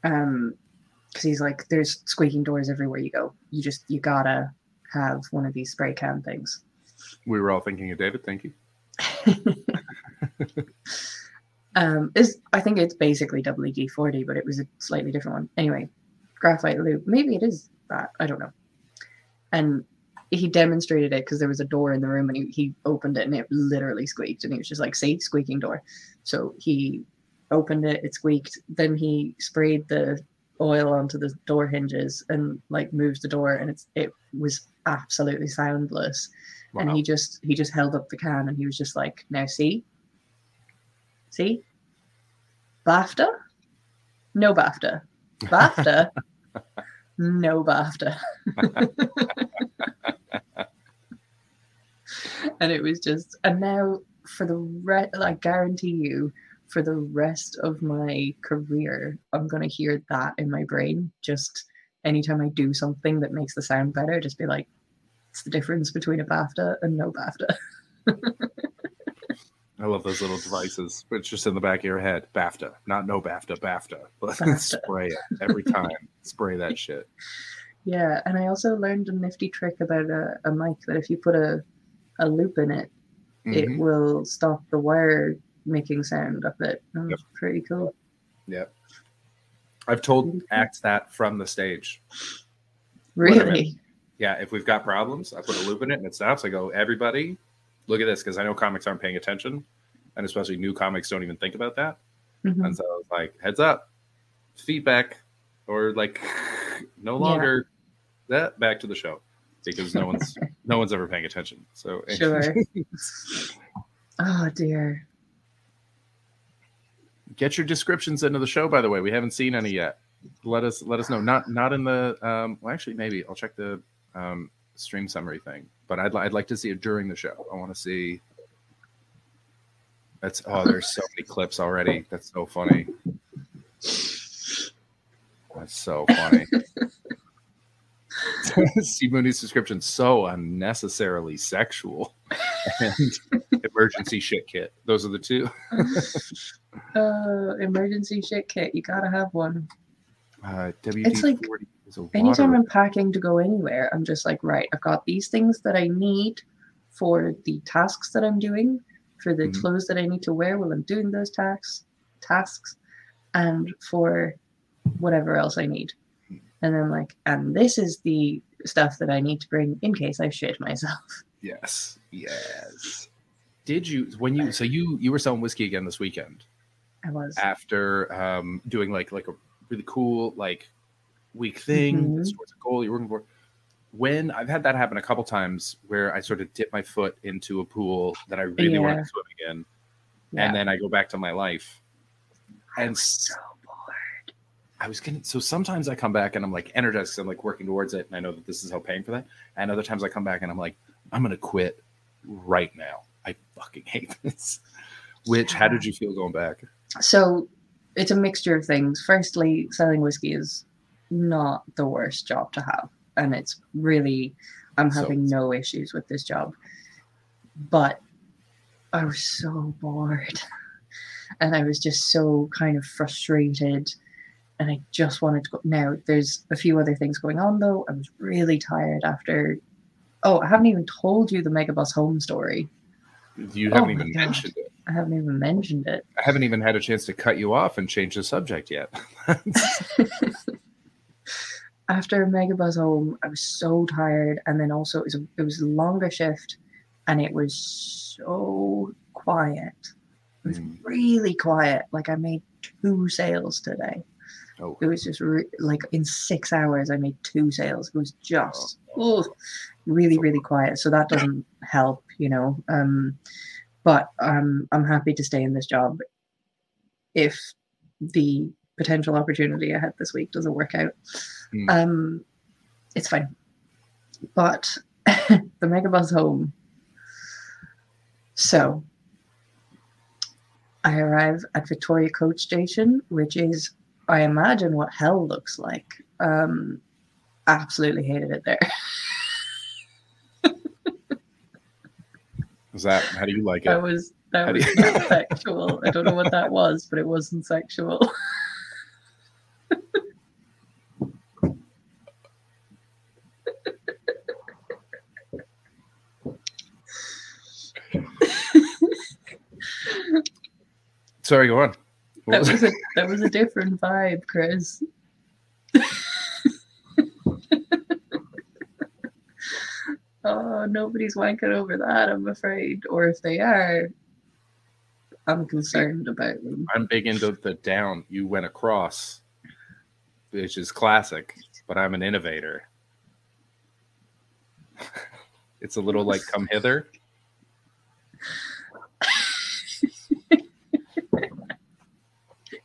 Um, because he's like, there's squeaking doors everywhere you go. You just you gotta have one of these spray can things. We were all thinking of David. Thank you. um, is I think it's basically WD forty, but it was a slightly different one. Anyway, graphite lube. Maybe it is that. I don't know. And he demonstrated it because there was a door in the room and he, he opened it and it literally squeaked and he was just like, "See, squeaking door." So he opened it, it squeaked. Then he sprayed the oil onto the door hinges and like moved the door and it's it was absolutely soundless. And he just he just held up the can and he was just like now see? See? Bafta? No bafta. Bafta? No bafta. And it was just and now for the rest i guarantee you for the rest of my career i'm going to hear that in my brain just anytime i do something that makes the sound better just be like it's the difference between a BAFTA and no BAFTA. I love those little devices. but It's just in the back of your head. BAFTA, not no BAFTA, BAFTA. BAFTA. Spray it every time. Spray that shit. Yeah, and I also learned a nifty trick about a, a mic that if you put a, a loop in it, it Mhm. will stop the wire making sound up it. That was Yep. pretty cool. Yep. I've told acts that from the stage. Really? Yeah, if we've got problems, I put a loop in it and it stops. I go, everybody, look at this, because I know comics aren't paying attention, and especially new comics don't even think about that. Mhm. And so I was like, heads up, feedback, or like, no Yeah. longer that. Back to the show, because no one's no one's ever paying attention. So Sure. Oh dear. Get your descriptions into the show. By the way, we haven't seen any yet. Let us let us know. Not not in the um. Well, actually, maybe I'll check the um stream summary thing. But I'd I'd like to see it during the show. I want to see. That's oh, there's so many clips already. That's so funny. That's so funny. Steve Mooney's description so unnecessarily sexual and emergency shit kit. Those are the two. Uh, emergency shit kit. You gotta have one. Uh, It's like Anytime I'm packing to go anywhere, I'm just like, right, I've got these things that I need for the tasks that I'm doing, for the Mhm. clothes that I need to wear while I'm doing those tasks, tasks, and for whatever else I need. And then like, and this is the stuff that I need to bring in case I shit myself. Yes, yes. Did you when you so you you were selling whiskey again this weekend I was. after um doing like like a really cool like week thing Mhm. towards a goal you're working for? When I've had that happen a couple times where I sort of dip my foot into a pool that I really want to swim again, Yeah. and then I go back to my life. I And was so bored. I was gonna. So sometimes I come back and I'm like energized. 'cause I'm like working towards it, and I know that this is how paying for that. And other times I come back and I'm like, I'm gonna quit right now. I fucking hate this. Which, how did you feel going back? So it's a mixture of things. Firstly, selling whiskey is not the worst job to have. And it's really, I'm So- having no issues with this job. But I was so bored. And I was just so kind of frustrated. And I just wanted to go. Now, there's a few other things going on though. I was really tired after. Oh, I haven't even told you the Megabus home story. You Oh haven't my even God. mentioned it. I haven't even mentioned it. I haven't even had a chance to cut you off and change the subject yet. after Megabus home, I was so tired, and then also it was a, it was a longer shift, and it was so quiet. It was Mm. really quiet. Like I made two sales today, Oh, It was just re- like in six hours, I made two sales. It was just oh, really, really quiet. So that doesn't help, you know. Um, but um, I'm happy to stay in this job if the potential opportunity I had this week doesn't work out. Hmm. Um, it's fine. But the Megabus home. So I arrive at Victoria Coach Station, which is, I imagine, what hell looks like. Um, absolutely hated it there. was that how do you like it? That was that How was you- not sexual. I don't know what that was, but it wasn't sexual. Sorry, go on. That was was a that was a different vibe, Chris. oh, nobody's wanking over that, I'm afraid. Or if they are, I'm concerned about them. I'm big into the down. You went across, which is classic, but I'm an innovator. it's a little like come hither.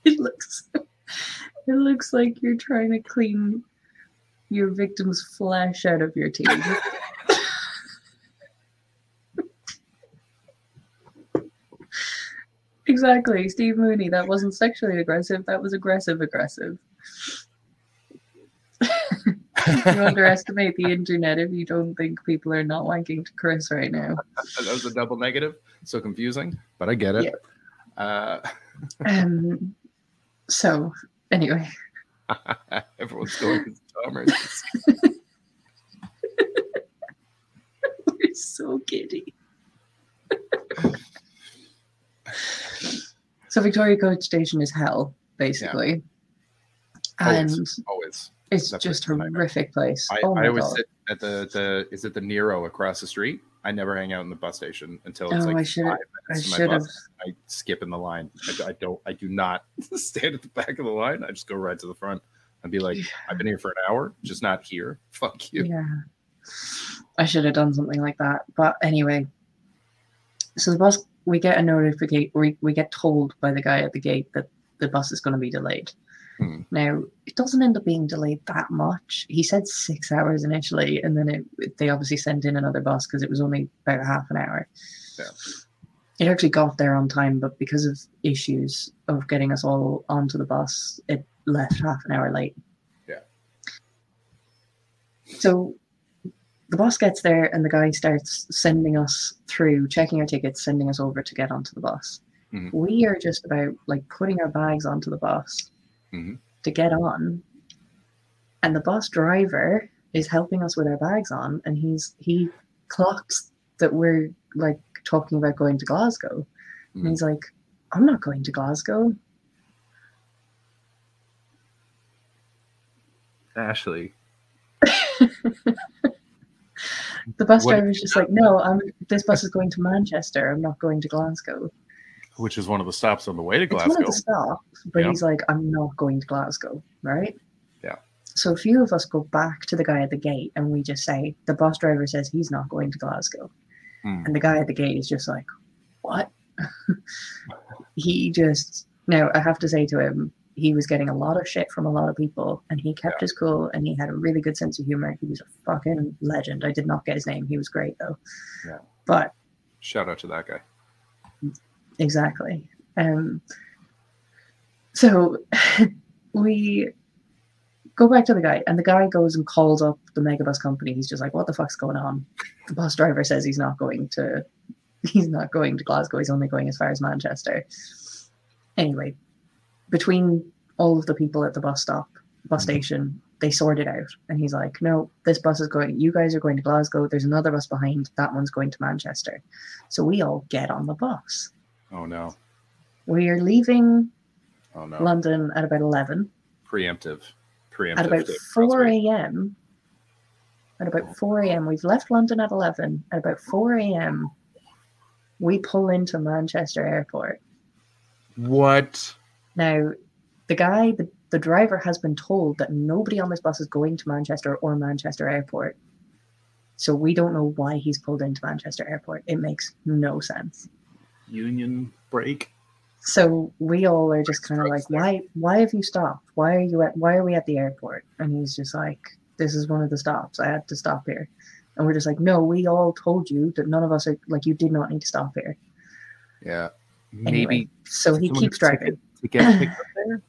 It looks it looks like you're trying to clean your victim's flesh out of your teeth. exactly, Steve Mooney. That wasn't sexually aggressive. That was aggressive aggressive. you underestimate the internet if you don't think people are not wanking to Chris right now. that was a double negative. So confusing, but I get it. Yep. Uh, Um, so anyway, everyone's going to Thomas. we're so giddy. so Victoria Coach Station is hell, basically. And Always. Always. it's That's just horrific place. I, oh my I always god. sit at the, the is it the Nero across the street? I never hang out in the bus station until it's Oh, like I should've- five I minutes to my should have. bus. I skip in the line. I, I don't. I do not stand at the back of the line. I just go right to the front and be like, "I've been here for an hour, just not here. Fuck you." Yeah. I should have done something like that. But anyway, so the bus, we get a notification, we, we get told by the guy at the gate that the bus is going to be delayed. Hmm. Now, it doesn't end up being delayed that much. He said six hours initially, and then it, they obviously sent in another bus because it was only about half an hour. Yeah. It actually got there on time, but because of issues of getting us all onto the bus, it left half an hour late. Yeah. So the bus gets there and the guy starts sending us through, checking our tickets, sending us over to get onto the bus. Mhm. We are just about like putting our bags onto the bus Mhm. to get on. And the bus driver is helping us with our bags on and he's he clocks that we're like talking about going to Glasgow. And Mhm. he's like, I'm not going to Glasgow. Ashley. The bus What- driver's just like, no, I'm this bus is going to Manchester. I'm not going to Glasgow. Which is one of the stops on the way to Glasgow. It's one of the stops, but Yeah. he's like, I'm not going to Glasgow, right? Yeah. So a few of us go back to the guy at the gate and we just say, the bus driver says he's not going to Glasgow. Hmm. And the guy at the gate is just like, what? he just, now I have to say to him, he was getting a lot of shit from a lot of people and he kept his cool and he had a really good sense of humor. He was a fucking legend. I did not get his name. He was great though. Yeah. But Shout out to that guy. Exactly. Um, so we go back to the guy, and the guy goes and calls up the megabus company. He's just like, "What the fuck's going on?" The bus driver says he's not going to. He's not going to Glasgow. He's only going as far as Manchester. Anyway, between all of the people at the bus stop, bus station, they sort it out. And he's like, no, this bus is going, you guys are going to Glasgow. There's another bus behind. That one's going to Manchester. So we all get on the bus. Oh no. We are leaving Oh no. London at about 11. Preemptive. Preemptive. At about 4 a.m., at about 4 a.m., we've left London at 11. At about 4 a.m., we pull into Manchester Airport. What? Now, the guy, the, the driver has been told that nobody on this bus is going to Manchester or Manchester Airport. So we don't know why he's pulled into Manchester Airport. It makes no sense. Union break. So we all are just kind of like, why why have you stopped? Why are you at why are we at the airport? And he's just like, This is one of the stops. I had to stop here. And we're just like, No, we all told you that none of us are like you did not need to stop here. Yeah. Anyway, Maybe so he keeps took it driving. to get picked up there.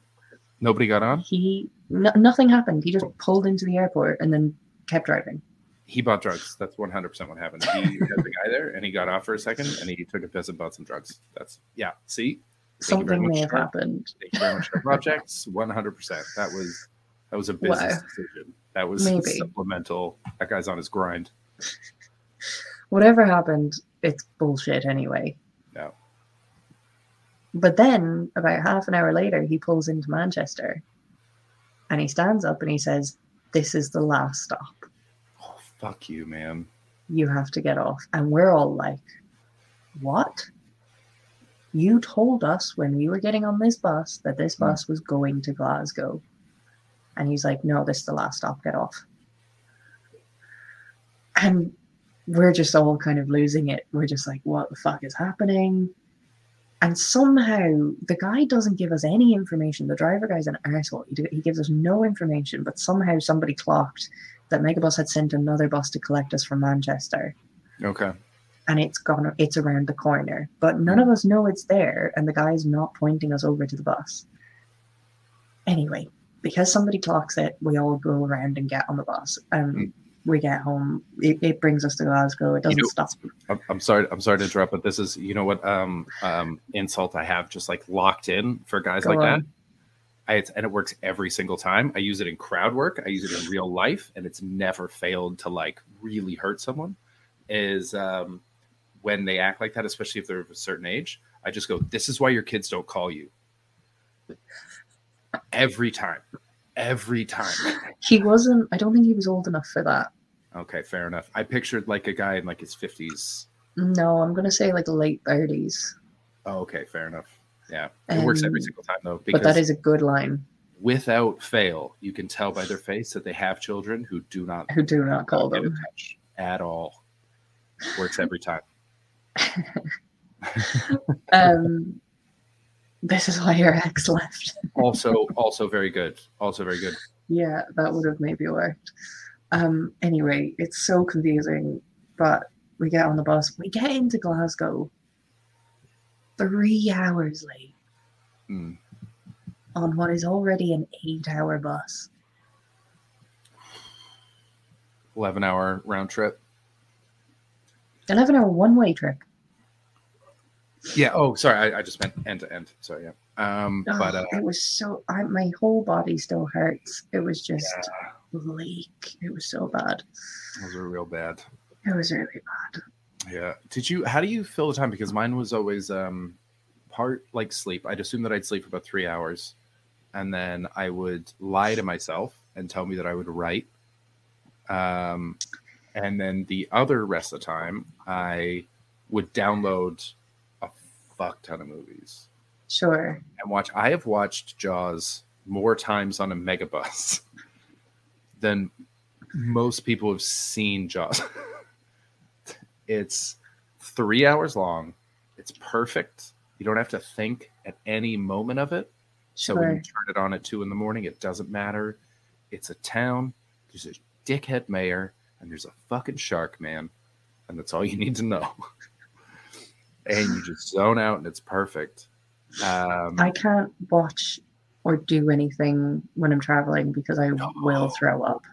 Nobody got on. He no, nothing happened. He just pulled into the airport and then kept driving. He bought drugs. That's one hundred percent what happened. He had the guy there, and he got off for a second, and he took a piss and bought some drugs. That's yeah. See, Thank Something may have sir. happened. thank you very much projects. One hundred percent. That was that was a business Wow. decision. That was Maybe. supplemental. That guy's on his grind. Whatever happened, it's bullshit anyway. No. But then, about half an hour later, he pulls into Manchester and he stands up and he says, This is the last stop. Fuck you, ma'am. You have to get off. And we're all like, What? You told us when we were getting on this bus that this Hmm. bus was going to Glasgow. And he's like, No, this is the last stop. Get off. And we're just all kind of losing it. We're just like, What the fuck is happening? And somehow the guy doesn't give us any information. The driver guy's an asshole. He, he gives us no information, but somehow somebody clocked that Megabus had sent another bus to collect us from Manchester Okay. and it's gone it's around the corner. But none of us know it's there, and the guy's not pointing us over to the bus. Anyway, because somebody clocks it, we all go around and get on the bus. Um Mm. we get home. It, it brings us to Glasgow. It doesn't know- stop. I'm, I'm sorry. I'm sorry to interrupt, but this is you know what um um insult I have just like locked in for guys Go like that. I, it's, and it works every single time. I use it in crowd work. I use it in real life, and it's never failed to like really hurt someone. Is um, when they act like that, especially if they're of a certain age. I just go, "This is why your kids don't call you." Every time, every time. He wasn't. I don't think he was old enough for that. Okay, fair enough. I pictured like a guy in like his fifties. No, I'm gonna say like late thirties. Oh, okay, fair enough. Yeah, it works every single time though. But that is a good line. without fail, you can tell by their face that they have children who do not Who do not call them? touch at all. Works every time. Um, this is why your ex left. Also, also very good. Also very good. Yeah, that would have maybe worked. Um, anyway, it's so confusing, but we get on the bus. We get into Glasgow three hours late Mm. on what is already an eight hour bus. Eleven hour round trip. 11 hour one way trip. Yeah. Oh, sorry. I, I just meant end to end. Sorry. Yeah. Um. But Oh, uh, it was so, I, my whole body still hurts. It was just bleak. It was so bad. those are real bad. It was really bad. Yeah. Did you? How do you fill the time? Because mine was always um, part like sleep. I'd assume that I'd sleep for about three hours, and then I would lie to myself and tell me that I would write. Um, and then the other rest of the time, I would download a fuck ton of movies Sure. and watch. I have watched Jaws more times on a megabus than most people have seen Jaws. it's three hours long. It's perfect. You don't have to think at any moment of it. So when you turn it on at two in the morning, it doesn't matter. It's a town. There's a dickhead mayor, and there's a fucking shark man, and that's all you need to know. and you just zone out, and it's perfect. Um, I can't watch or do anything when I'm traveling because I will throw up.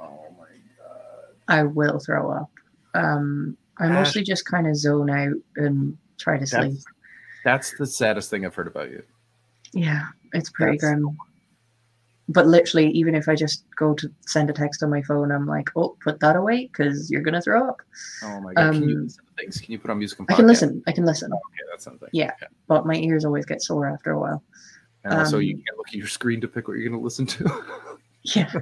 oh my god! I will throw up. Um, I mostly just kind of zone out and try to sleep. That's, that's the saddest thing I've heard about you. Yeah, it's pretty That's- grim. But literally, even if I just go to send a text on my phone, I'm like, "Oh, put that away because you're gonna throw up." Oh my god! Can you Um, listen to things? Can you put on music I can listen. I can listen, Okay, that's something. Yeah. but my ears always get sore after a while. And also, you Um, can't look at your screen to pick what you're going to listen to. Yeah,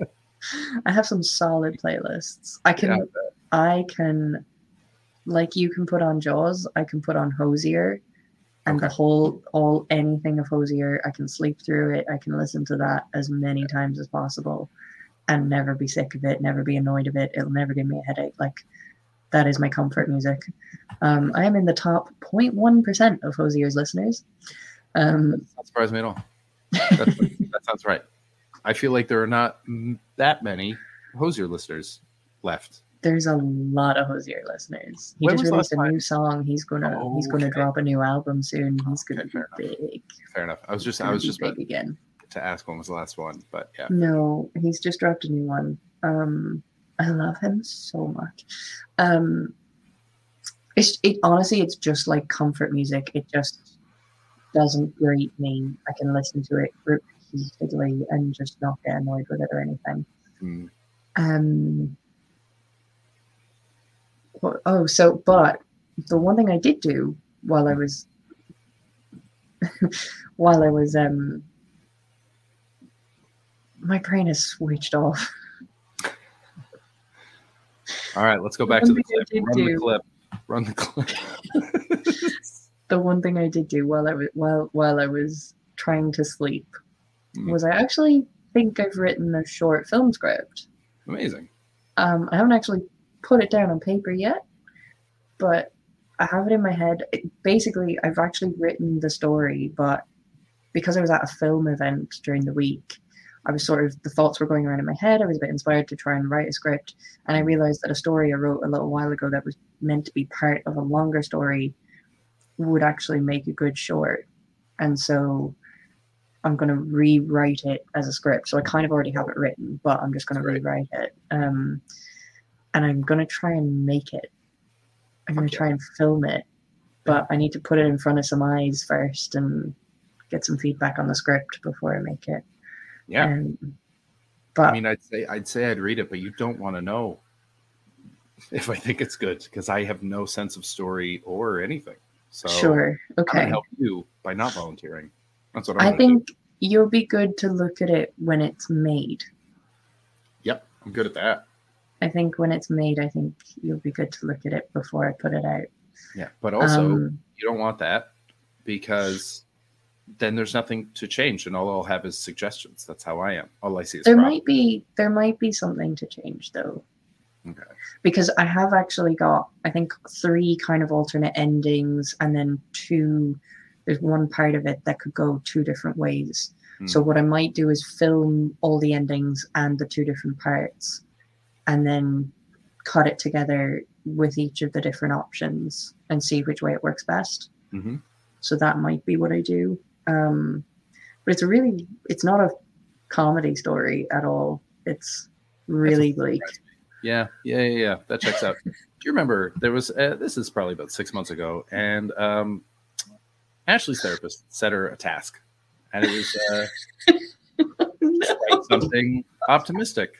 I have some solid playlists. I can, Yeah, I can, like you can put on Jaws. I can put on Hozier. And the whole, all anything of Hozier, I can sleep through it. I can listen to that as many times as possible, and never be sick of it. Never be annoyed of it. It'll never give me a headache. Like that is my comfort music. Um, I am in the top 0.1 percent of Hozier's listeners. Um, That doesn't surprise me at all. That sounds right. I feel like there are not that many Hozier listeners left. There's a lot of Hozier listeners. He When just released a last new song. He's gonna he's gonna Okay. drop a new album soon. He's gonna Okay, be fair big. Fair enough. I was just I was just about big again. to ask when was the last one, but yeah. No, he's just dropped a new one. Um, I love him so much. Um, it's it honestly, it's just like comfort music. It just doesn't grate me. I can listen to it repeatedly and just not get annoyed with it or anything. Mm. Um. What- Oh, so but the one thing I did do while I was while I was um my brain is switched off. All right, let's go back to the One thing I clip. Run the clip. Run the clip. The one thing I did do while I was while while I was trying to sleep Mm. was I actually think I've written a short film script. Amazing. Um, I haven't actually put it down on paper yet, but I have it in my head. It, basically, I've actually written the story, but because I was at a film event during the week, I was sort of the thoughts were going around in my head. I was a bit inspired to try and write a script, and I realized that a story I wrote a little while ago that was meant to be part of a longer story would actually make a good short, and so. I'm going to rewrite it as a script. So I kind of already have it written, but I'm just going to rewrite it. Um, and I'm going to try and make it. I'm going to try and film it, but I need to put it in front of some eyes first and get some feedback on the script before I make it. Yeah. Um, but I mean, I'd say I'd say I'd read it, but you don't want to know if I think it's good because I have no sense of story or anything. So sure, okay. help you by not volunteering. That's what I'm I gonna do. think you'll be good to look at it when it's made. Yep, I'm good at that. I think when it's made, I think you'll be good to look at it before I put it out. Yeah, but also Um, you don't want that because then there's nothing to change, and all I'll have is suggestions. That's how I am. All I see is there problems. might be there might be something to change though. Okay. because I have actually got I think three kind of alternate endings and then two there's one part of it that could go two different ways. Hmm. So what I might do is film all the endings and the two different parts and then cut it together with each of the different options and see which way it works best. Mhm. So that might be what I do. Um, but it's a really it's not a comedy story at all. It's really bleak. Yeah, yeah, yeah, yeah. That checks out. Do you remember there was uh, this is probably about six months ago, and um, Ashley's therapist set her a task, and it was uh, just write something optimistic,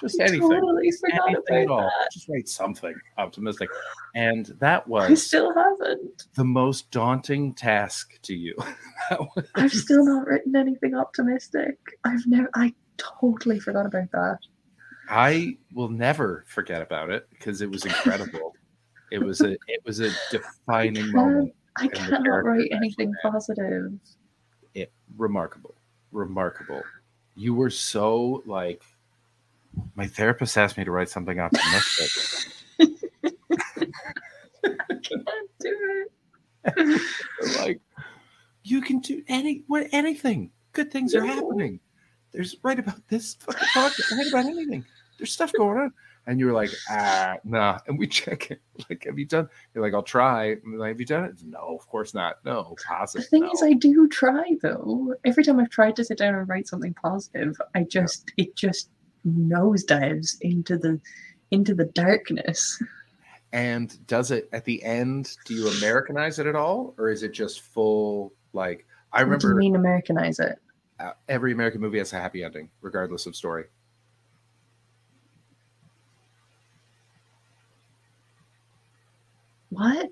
just anything, Totally forgot anything at all. that. Just write something optimistic, and that was I still haven't. the most daunting task to you. Was- I've still not written anything optimistic. I've never. I totally forgot about that. I will never forget about it because it was incredible. it was a it was a defining can't- moment. I cannot write anything positive. it remarkable remarkable you were so like my therapist asked me to write something optimistic I can't do it. like you can do any what anything. Good things are happening. There's write about this fucking podcast write about anything. There's stuff going on and you're like ah nah and we check it like have you done you're like i'll try we're like have you done it no of course not no positive. The thing no. is, I do try though. Every time I've tried to sit down and write something positive, I just it just nosedives into the into the darkness. And does it at the end? Do you Americanize it at all, or is it just full? Like I What do you remember, mean Americanize it? uh, every American movie has a happy ending, regardless of story. What?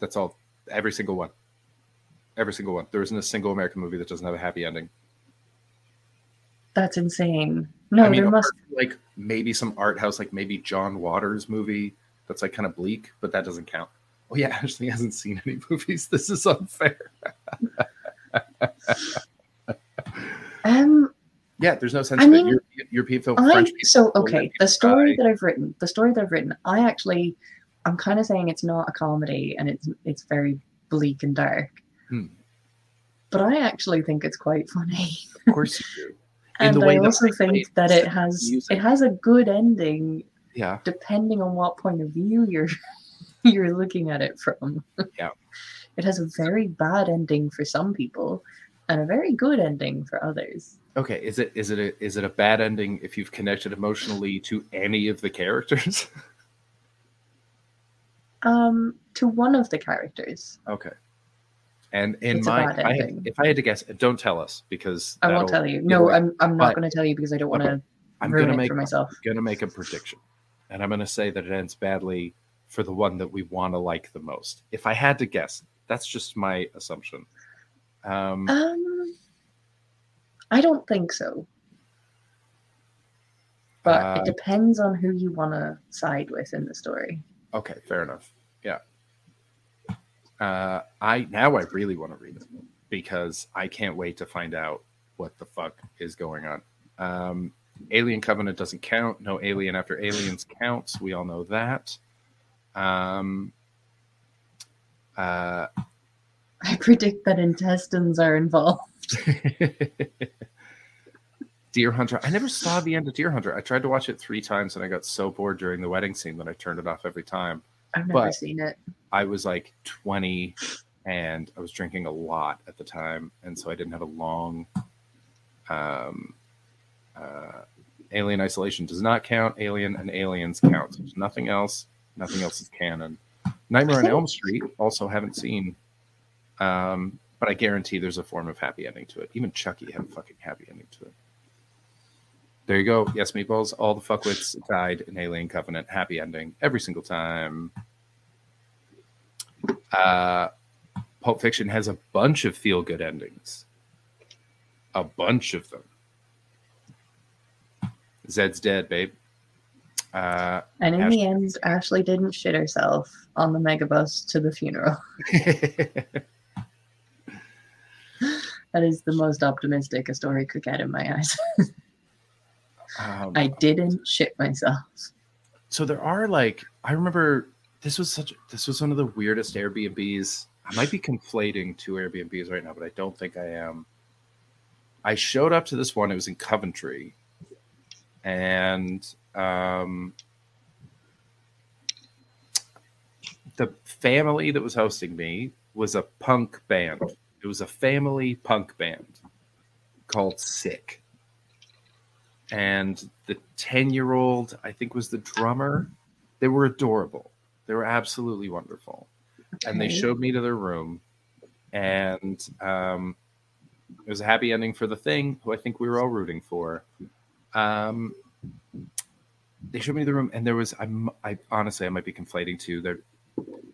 That's all. Every single one. Every single one. There isn't a single American movie that doesn't have a happy ending. That's insane. No, I mean, there must. like maybe some art house, like maybe John Waters movie that's like kind of bleak, but that doesn't count. Oh yeah, Ashley hasn't seen any movies. This is unfair. Um, Yeah, there's no sense I mean. European, European film, I so okay. The story that I've written, the story that I've written, I actually, I'm kind of saying it's not a comedy and it's it's very bleak and dark. Hmm. But I actually think it's quite funny, Of course you do. And I also think that it has music. it has a good ending Yeah. depending on what point of view you're you're looking at it from. Yeah. It has a very bad ending for some people and a very good ending for others. Okay. Is it is it a is it a bad ending if you've connected emotionally to any of the characters? Um, to one of the characters. okay. And in It's my, if I, had, if I had to guess, don't tell us because I won't tell you. No, away- I'm I'm not going to tell you because I don't want to. I'm ruin gonna it make for myself. I'm gonna make a prediction, and I'm gonna say that it ends badly for the one that we want to like the most. If I had to guess, that's just my assumption. Um, Um, I don't think so. But Uh, it depends on who you want to side with in the story. Okay, fair enough. Yeah. Uh, I now I really want to read it because I can't wait to find out what the fuck is going on. Um, Alien Covenant doesn't count. No Alien after Aliens counts. We all know that. Um, uh, I predict that intestines are involved. Deer Hunter. I never saw the end of Deer Hunter. I tried to watch it three times and I got so bored during the wedding scene that I turned it off every time. I've never But- seen it. I was like 20 and I was drinking a lot at the time. And so I didn't have a long. Um, uh, Alien Isolation does not count. Alien and Aliens count. There's nothing else. Nothing else is canon. Nightmare on Elm Street also haven't seen. Um, but I guarantee there's a form of happy ending to it. Even Chucky had a fucking happy ending to it. There you go. Yes, meatballs. All the fuckwits died in Alien Covenant. Happy ending every single time. Uh, Pulp Fiction has a bunch of feel good endings. A bunch of them. Zed's dead, babe. Uh, And in Ash- the end, Ashley didn't shit herself on the megabus to the funeral. That is the most optimistic a story could get in my eyes. um, I didn't shit myself. so there are like I remember this was such this was one of the weirdest Airbnbs. I might be conflating two Airbnbs right now, but I don't think I am. I showed up to this one. It was in Coventry, and um, the family that was hosting me was a punk band. It was a family punk band called Sick. And the 10 year old, I think, was the drummer. They were adorable. They were absolutely wonderful. And they showed me to their room. And um, it was a happy ending for the thing, who I think we were all rooting for. Um, they showed me the room, and there was, I'm, I honestly, I might be conflating too. There,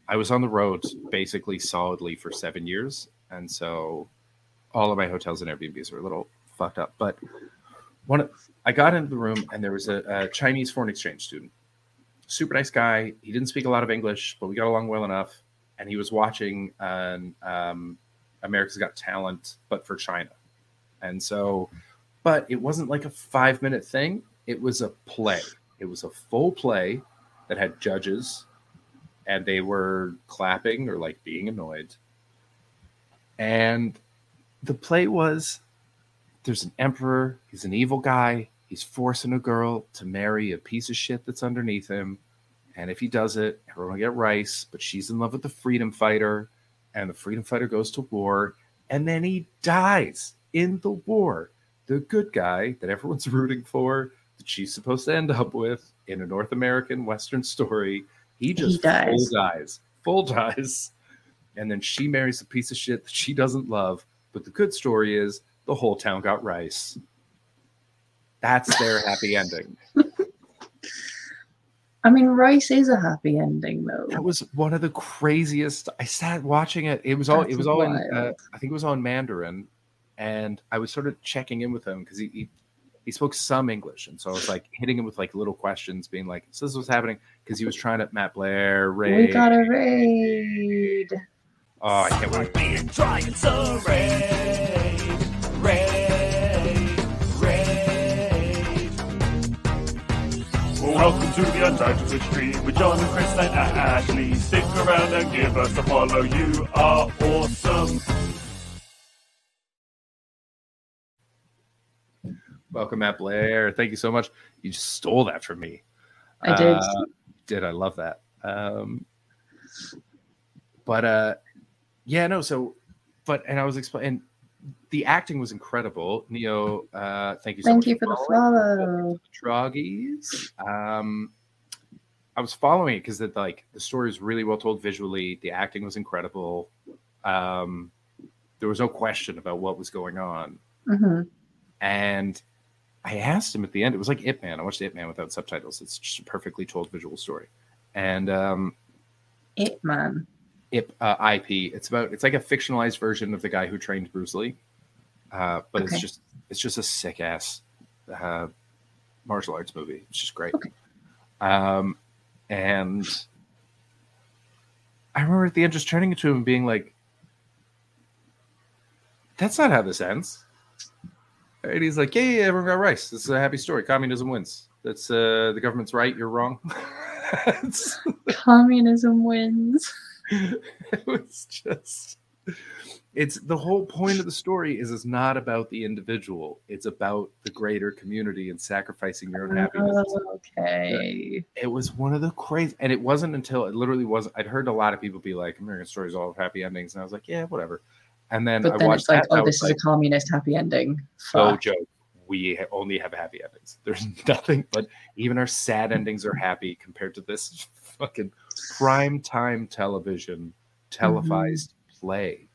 I was on the road basically solidly for seven years. And so all of my hotels and Airbnbs were a little fucked up. But one, of- I got into the room, and there was a, a Chinese foreign exchange student. Super nice guy. He didn't speak a lot of English, but we got along well enough. And he was watching an, um, America's Got Talent, but for China. And so, but it wasn't like a five minute thing. It was a play. It was a full play that had judges and they were clapping or like being annoyed. And the play was there's an emperor, he's an evil guy, he's forcing a girl to marry a piece of shit that's underneath him. And if he does it, everyone will get rice, but she's in love with the freedom fighter, and the freedom fighter goes to war, and then he dies in the war. The good guy that everyone's rooting for, that she's supposed to end up with in a North American Western story, he just dies. full dies, full dies. And then she marries a piece of shit that she doesn't love. But the good story is the whole town got rice. That's their happy ending. I mean, Rice is a happy ending, though. That was one of the craziest. I sat watching it. It was all. it was all in. Uh. I think it was all in Mandarin, and I was sort of checking in with him because he, he he spoke some English, and so I was like hitting him with like little questions, being like, "So this was happening," because he was trying to Matt Blair, Ray. We got a raid. Oh, I can't wait. Welcome to the Untitled Stream with John and Chris and Ashley. Stick around and give us a follow. You are awesome. Welcome, Matt Blair. Thank you so much. You just stole that from me. I did. Uh, did I love that? Um, but uh, yeah, no. So, but and I was explaining. The acting was incredible. Neo, uh, thank you so Thank much you for the following. follow. Troggies. Um, I was following it because the like the story was really well told visually. The acting was incredible. Um, there was no question about what was going on, hmm and I asked him at the end. It was like Ip Man. I watched Ip Man without subtitles. It's just a perfectly told visual story, and um, It man. Ip uh, IP. It's about it's like a fictionalized version of the guy who trained Bruce Lee, uh, but Okay. it's just it's just a sick ass uh, martial arts movie. It's just great. Okay. Um, and I remember at the end just turning to him and being like, "That's not how this ends." And he's like, "Yeah, yeah, everyone got rice. This is a happy story. Communism wins. That's uh, the government's right. You're wrong." Communism wins. it was just it's the whole point of the story is it's not about the individual. It's about the greater community and sacrificing your own happiness. Okay. it was one of the crazy and it wasn't until it literally wasn't i'd heard a lot of people be like american stories all have happy endings and i was like yeah whatever. And then i But then watched it's like, that oh, was this like, is a communist happy ending. no joke. We only have happy endings. There's nothing but even our sad endings are happy compared to this fucking prime time television televised mm-hmm. Play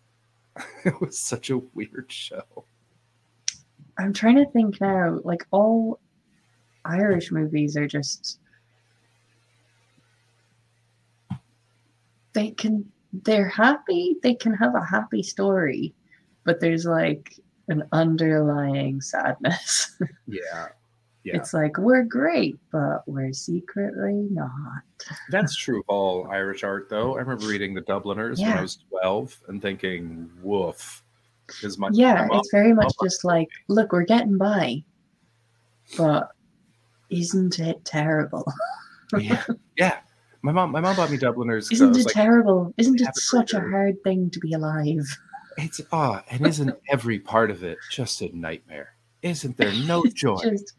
it was such a weird show I'm trying to think now. Like all Irish movies are just they can they're happy. They can have a happy story, but there's like an underlying sadness. yeah yeah It's like we're great, but we're secretly not. that's true of all irish art though i remember reading the dubliners when i was 12 and thinking woof because my yeah, it's very much just like, look, we're getting by, but isn't it terrible? yeah, yeah my mom my mom bought me Dubliners. Isn't it like, terrible? Isn't it it such a hard thing to be alive? it's ah and isn't every part of it just a nightmare isn't there no joy Just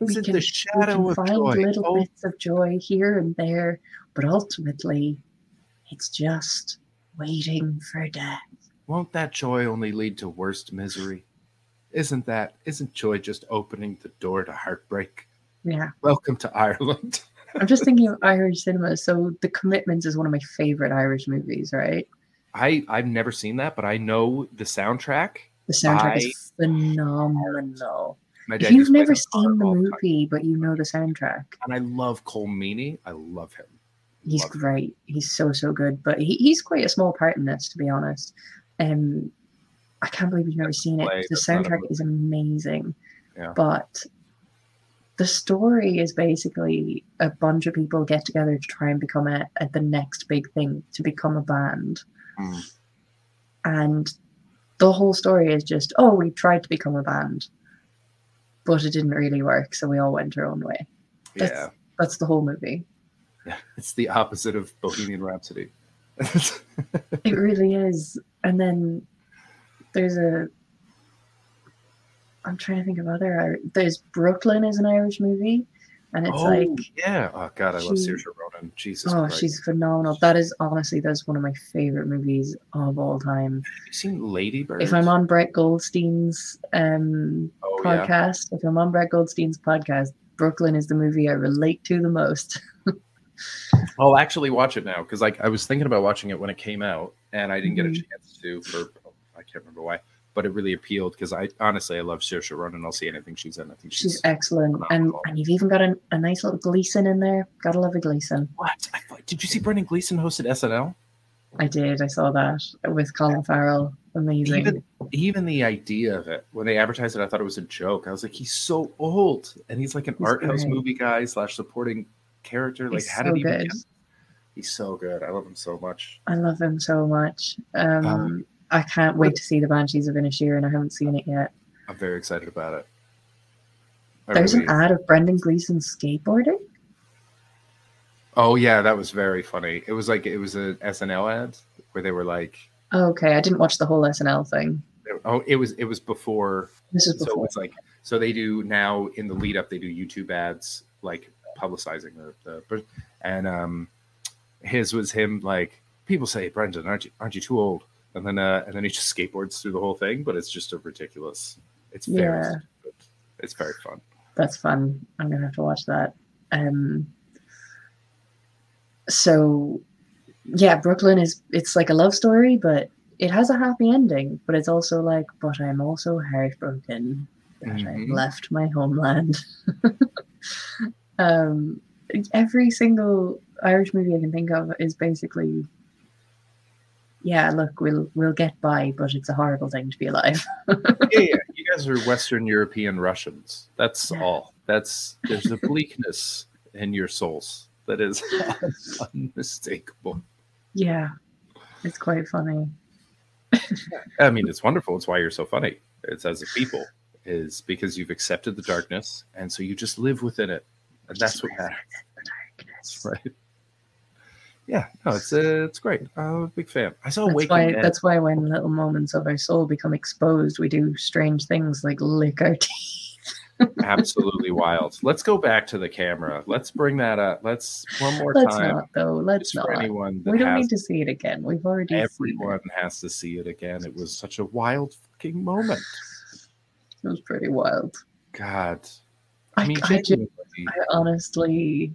we isn't can, the we shadow can of find joy little oh, bits of joy here and there, but ultimately, it's just waiting for death. Won't that joy only lead to worst misery? Isn't that isn't joy just opening the door to heartbreak? Yeah, Welcome to Ireland. I'm just thinking of Irish cinema. So, The Commitments is one of my favorite Irish movies, right? I I've never seen that, but I know the soundtrack. The soundtrack I- is phenomenal. You've used to play never seen the all time. movie, but you know the soundtrack, and I love Colm Meaney. I love him. he's Love great. He's so so good. But he, he's quite a small part in this, to be honest. Um, I can't believe you've never seen it. The that's not a soundtrack is amazing. Yeah. But the story is basically a bunch of people get together to try and become a, a the next big thing, to become a band. Mm. And the whole story is just, oh, we tried to become a band, but it didn't really work, so we all went our own way. That's, Yeah, that's the whole movie. yeah. It's the opposite of Bohemian Rhapsody. It really is. And then there's a. I'm trying to think of other. There's Brooklyn is an Irish movie, and it's oh like yeah. Oh God, I love she- Saoirse Ronan. Jesus oh, Christ. she's phenomenal. That is honestly that's one of my favorite movies of all time. Have you seen Lady Bird? If I'm on Brett Goldstein's um oh, yeah. podcast, if I'm on Brett Goldstein's podcast, Brooklyn is the movie I relate to the most. I'll actually watch it now because like I was thinking about watching it when it came out and I didn't get a Mhm. chance to for I can't remember why, but it really appealed because I honestly I love Saoirse Ronan. I'll see anything she's in. I think she's, She's excellent, and phenomenal. and you've even got a, a nice little Gleeson in there. Gotta love a Gleeson. what? I thought, did you see Brendan Gleeson hosted SNL? I did. I saw that with Colin Farrell. Amazing. Even even the idea of it when they advertised it, I thought it was a joke. I was like, he's so old, and he's like an He's art house movie guy slash supporting character. Like, how so did he? good. Become? He's so good. I love him so much. I love him so much. Um, Um, I can't wait to see the Banshees of Inisherin, and I haven't seen it yet. I'm very excited about it. I There's really- an ad of Brendan Gleeson skateboarding. Oh yeah, that was very funny. It was like it was a SNL ad where they were like, Okay, I didn't watch the whole SNL thing. oh, it was it was before This is before. so it's like so they do now in the lead up they do youtube ads like publicizing the, the and um his was him like people say brendan aren't you aren't you too old and then uh and then he just skateboards through the whole thing but it's just a ridiculous it's very Yeah. stupid. it's very fun That's fun. I'm gonna have to watch that. Um, so yeah, Brooklyn is it's like a love story, but it has a happy ending. But it's also like, but I'm also heartbroken that I've Mhm. left my homeland. um, every single Irish movie I can think of is basically, yeah, look, we'll we'll get by, but it's a horrible thing to be alive. yeah yeah you guys are western european russians that's Yeah. all that's there's a bleakness in your souls that is unmistakable yeah, it's quite funny. I mean, it's wonderful. It's why you're so funny. It's as a people is because you've accepted the darkness, and so you just live within it, and that's what matters, right? Yeah, no, it's uh, it's great. I'm a big fan. I saw That's Waking why. Dead. That's why when little moments of our soul become exposed, we do strange things like lick our teeth. absolutely wild. Let's go back to the camera. Let's bring that up. Let's one more Let's time. not, though. Let's not. anyone We don't has, need to see it again. We've already everyone has to see it again. It was such a wild fucking moment. it. Was pretty wild. God, I, I mean, I, just, I honestly,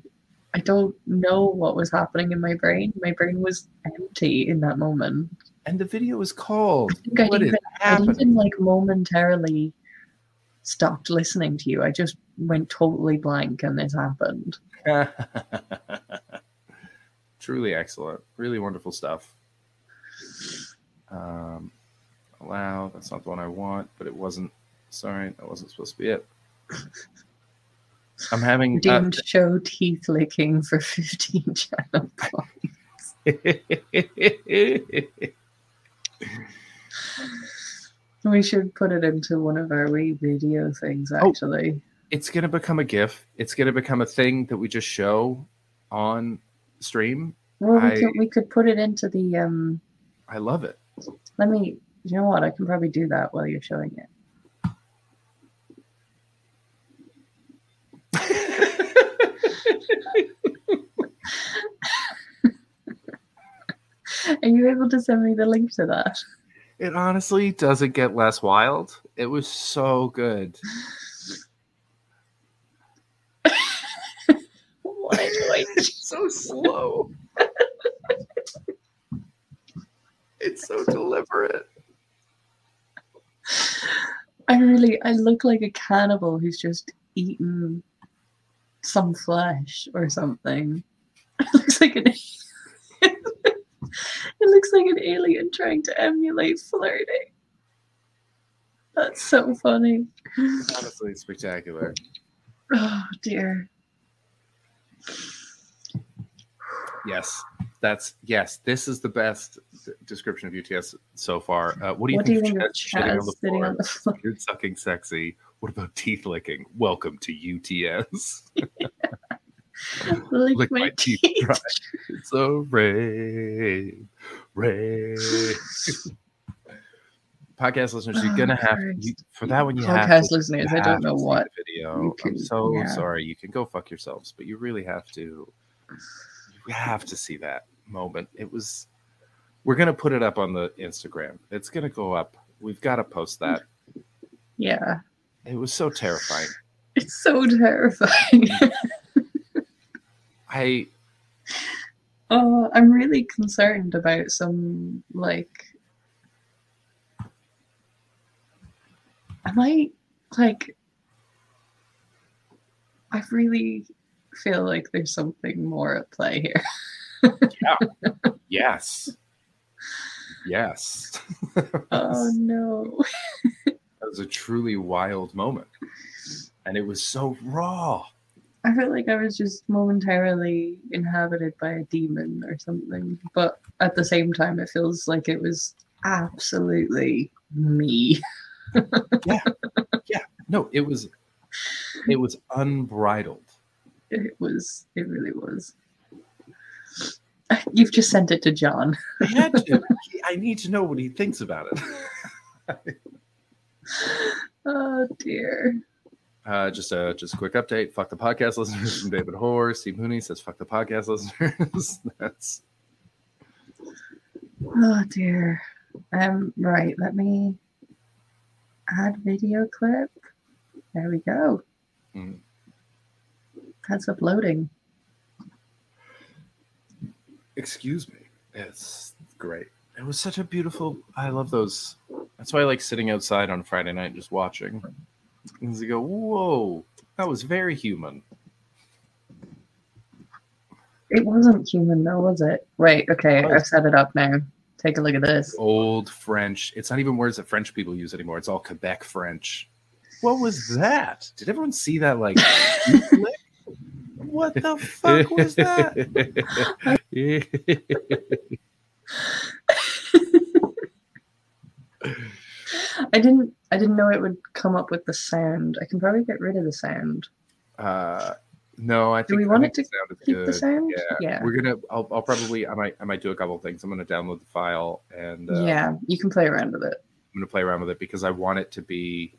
I don't know what was happening in my brain. My brain was empty in that moment. and the video is called. I think What is even, I'd even like momentarily stopped listening to you. I just went totally blank, and this happened. Truly excellent. Really wonderful stuff. Um, allow. That's not the one I want, but it wasn't. Sorry, that wasn't supposed to be it. I'm having. Uh, Deemed show teeth licking for 15 channel points. We should put it into one of our wee video things, Oh. actually. it's going to become a GIF. It's going to become a thing that we just show on stream. Well, we I- could we could put it into the um. I love it. Let me. You know what? I can probably do that while you're showing it. Are you able to send me the link to that? It honestly doesn't get less wild. It was so good. Why do I? It's so slow. it's so deliberate. I really. I look like a cannibal who's just eaten some flesh or something. It looks like an. it looks like an alien trying to emulate flirting. That's so funny. Honestly, spectacular. Oh dear. Yes, that's yes. This is the best description of UTS so far. Uh, what do you What do you think, think of of Chaz shitting on the floor? on the floor? Beard sucking sexy. What about teeth licking? Welcome to UTS. Lick, Lick my, my teeth teeth. dry. It's a rain, rain. Podcast listeners, you're oh, gonna Oh, have Christ. you, for that one. You have Podcast to, listeners, you I don't know what video. you I'm so yeah. sorry. You can go fuck yourselves, but you really have to. You have to see that moment. It was. We're gonna put it up on the Instagram. It's gonna go up. We've got to post that. Yeah, It was so terrifying. it's so terrifying. I oh, I'm really concerned about some like. Am I like? I really feel like there's something more at play here. Yeah. Yes, Yes. Oh no. Was a truly wild moment. And it was so raw. I felt like I was just momentarily inhabited by a demon or something. But at the same time, it feels like it was absolutely me. Yeah. Yeah. No, it was it was unbridled. It was, it really was. You've just sent it to John. I had to. I need to know what he thinks about it. Oh dear. Uh, just a just a quick update. Fuck the podcast listeners from David Hoare. Steve Mooney says fuck the podcast listeners. That's Oh dear. Um, right, let me add video clip. There we go. Mm. That's uploading. excuse me. It's great. It was such a beautiful. I love those. That's why I like sitting outside on Friday night just watching. Because you go, whoa, that was very human. It wasn't human though, was it? Right, okay, Oh. I've set it up now. Take a look at this. Old French. It's not even words that French people use anymore. It's all Quebec French. What was that? Did everyone see that? Like, what the fuck was that? I didn't I didn't know it would come up with the sound. I can probably get rid of the sound. uh, no, I think. Do we want it is Keep good. the sound? Yeah, Yeah. we're gonna. I'll, I'll probably. I might. I might do a couple of things. I'm gonna download the file and uh, yeah, you can play around with it. I'm gonna play around with it because I want it to be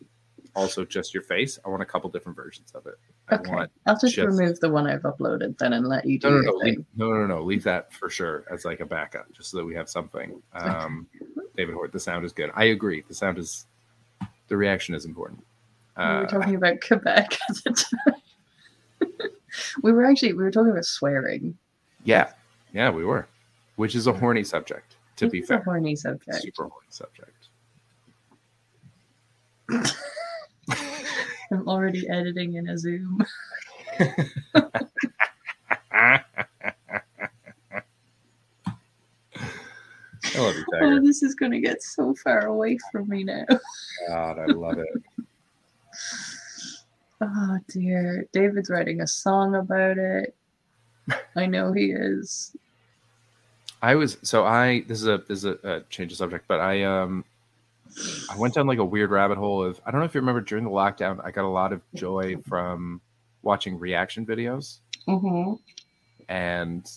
also just your face. I want a couple different versions of it. I Okay. want. I'll just, just- remove the one I've uploaded then and let you do No, no, your no, thing. leave, no, no, no. Leave that for sure as like a backup, just so that we have something. Um, David Hort, the sound is good. I agree. The sound is. The reaction is important. we were Uh, talking about Quebec at the time. we were actually we were talking about swearing. yeah, yeah, we were, which is a horny subject. To It be fair, horny subject. super horny subject. I'm already editing in a Zoom. I love you, Oh, this is gonna get so far away from me now. God, I love it. Oh dear. David's writing a song about it. I know he is. I was so I this is a this is a, a change of subject, but I um I went down like a weird rabbit hole of I don't know if you remember during the lockdown I got a lot of joy from watching reaction videos Mm-hmm. and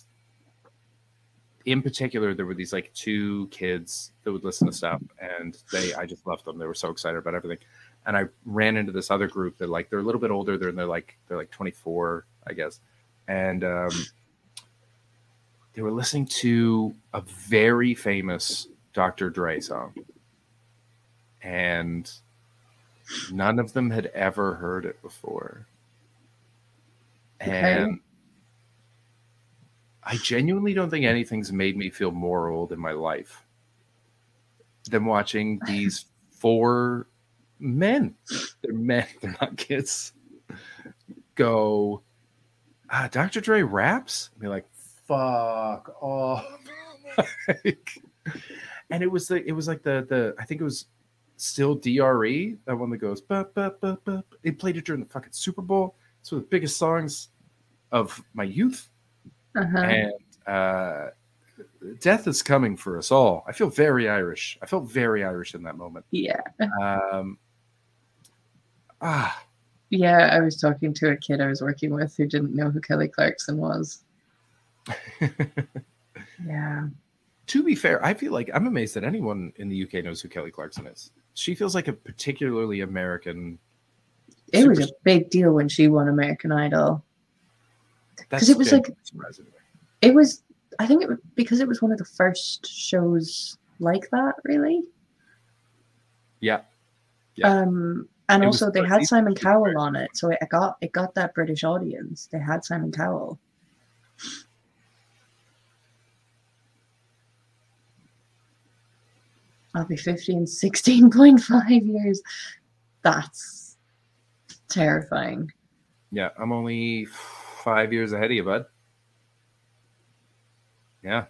in particular there were these like two kids that would listen to stuff and they I just loved them. They were so excited about everything. And I ran into this other group that like they're a little bit older, they're their like they're like 24, I guess. And um they were listening to a very famous Dr. Dre song. And none of them had ever heard it before. Okay. And I genuinely don't think anything's made me feel more old in my life than watching these four men. They're men, they're not kids. Go, ah, Dr. Dre raps? And be like, fuck off. Like- and it was the it was like the the I think it was still DRE, that one that goes bup, bup, bup, bup. They played it during the fucking Super Bowl. It's one of the biggest songs of my youth Uh-huh. and uh, death is coming for us all. I feel very Irish. I felt very Irish in that moment. yeah. Um, ah, Yeah, I was talking to a kid I was working with who didn't know who Kelly Clarkson was. Yeah. to be fair, I feel like I'm amazed that anyone in the UK knows who Kelly Clarkson is. She feels like a particularly American. It was a big deal when she won American Idol. Because it was like- genuinely surprising to me. It was I think it was because it was one of the first shows like that, really. Yeah, Yeah. Um and It also they had Simon Cowell on it, so it got it got that British audience. They had Simon Cowell. I'll be 50 in 16.5 years. That's terrifying. yeah. I'm only five years ahead of you, bud. Yeah,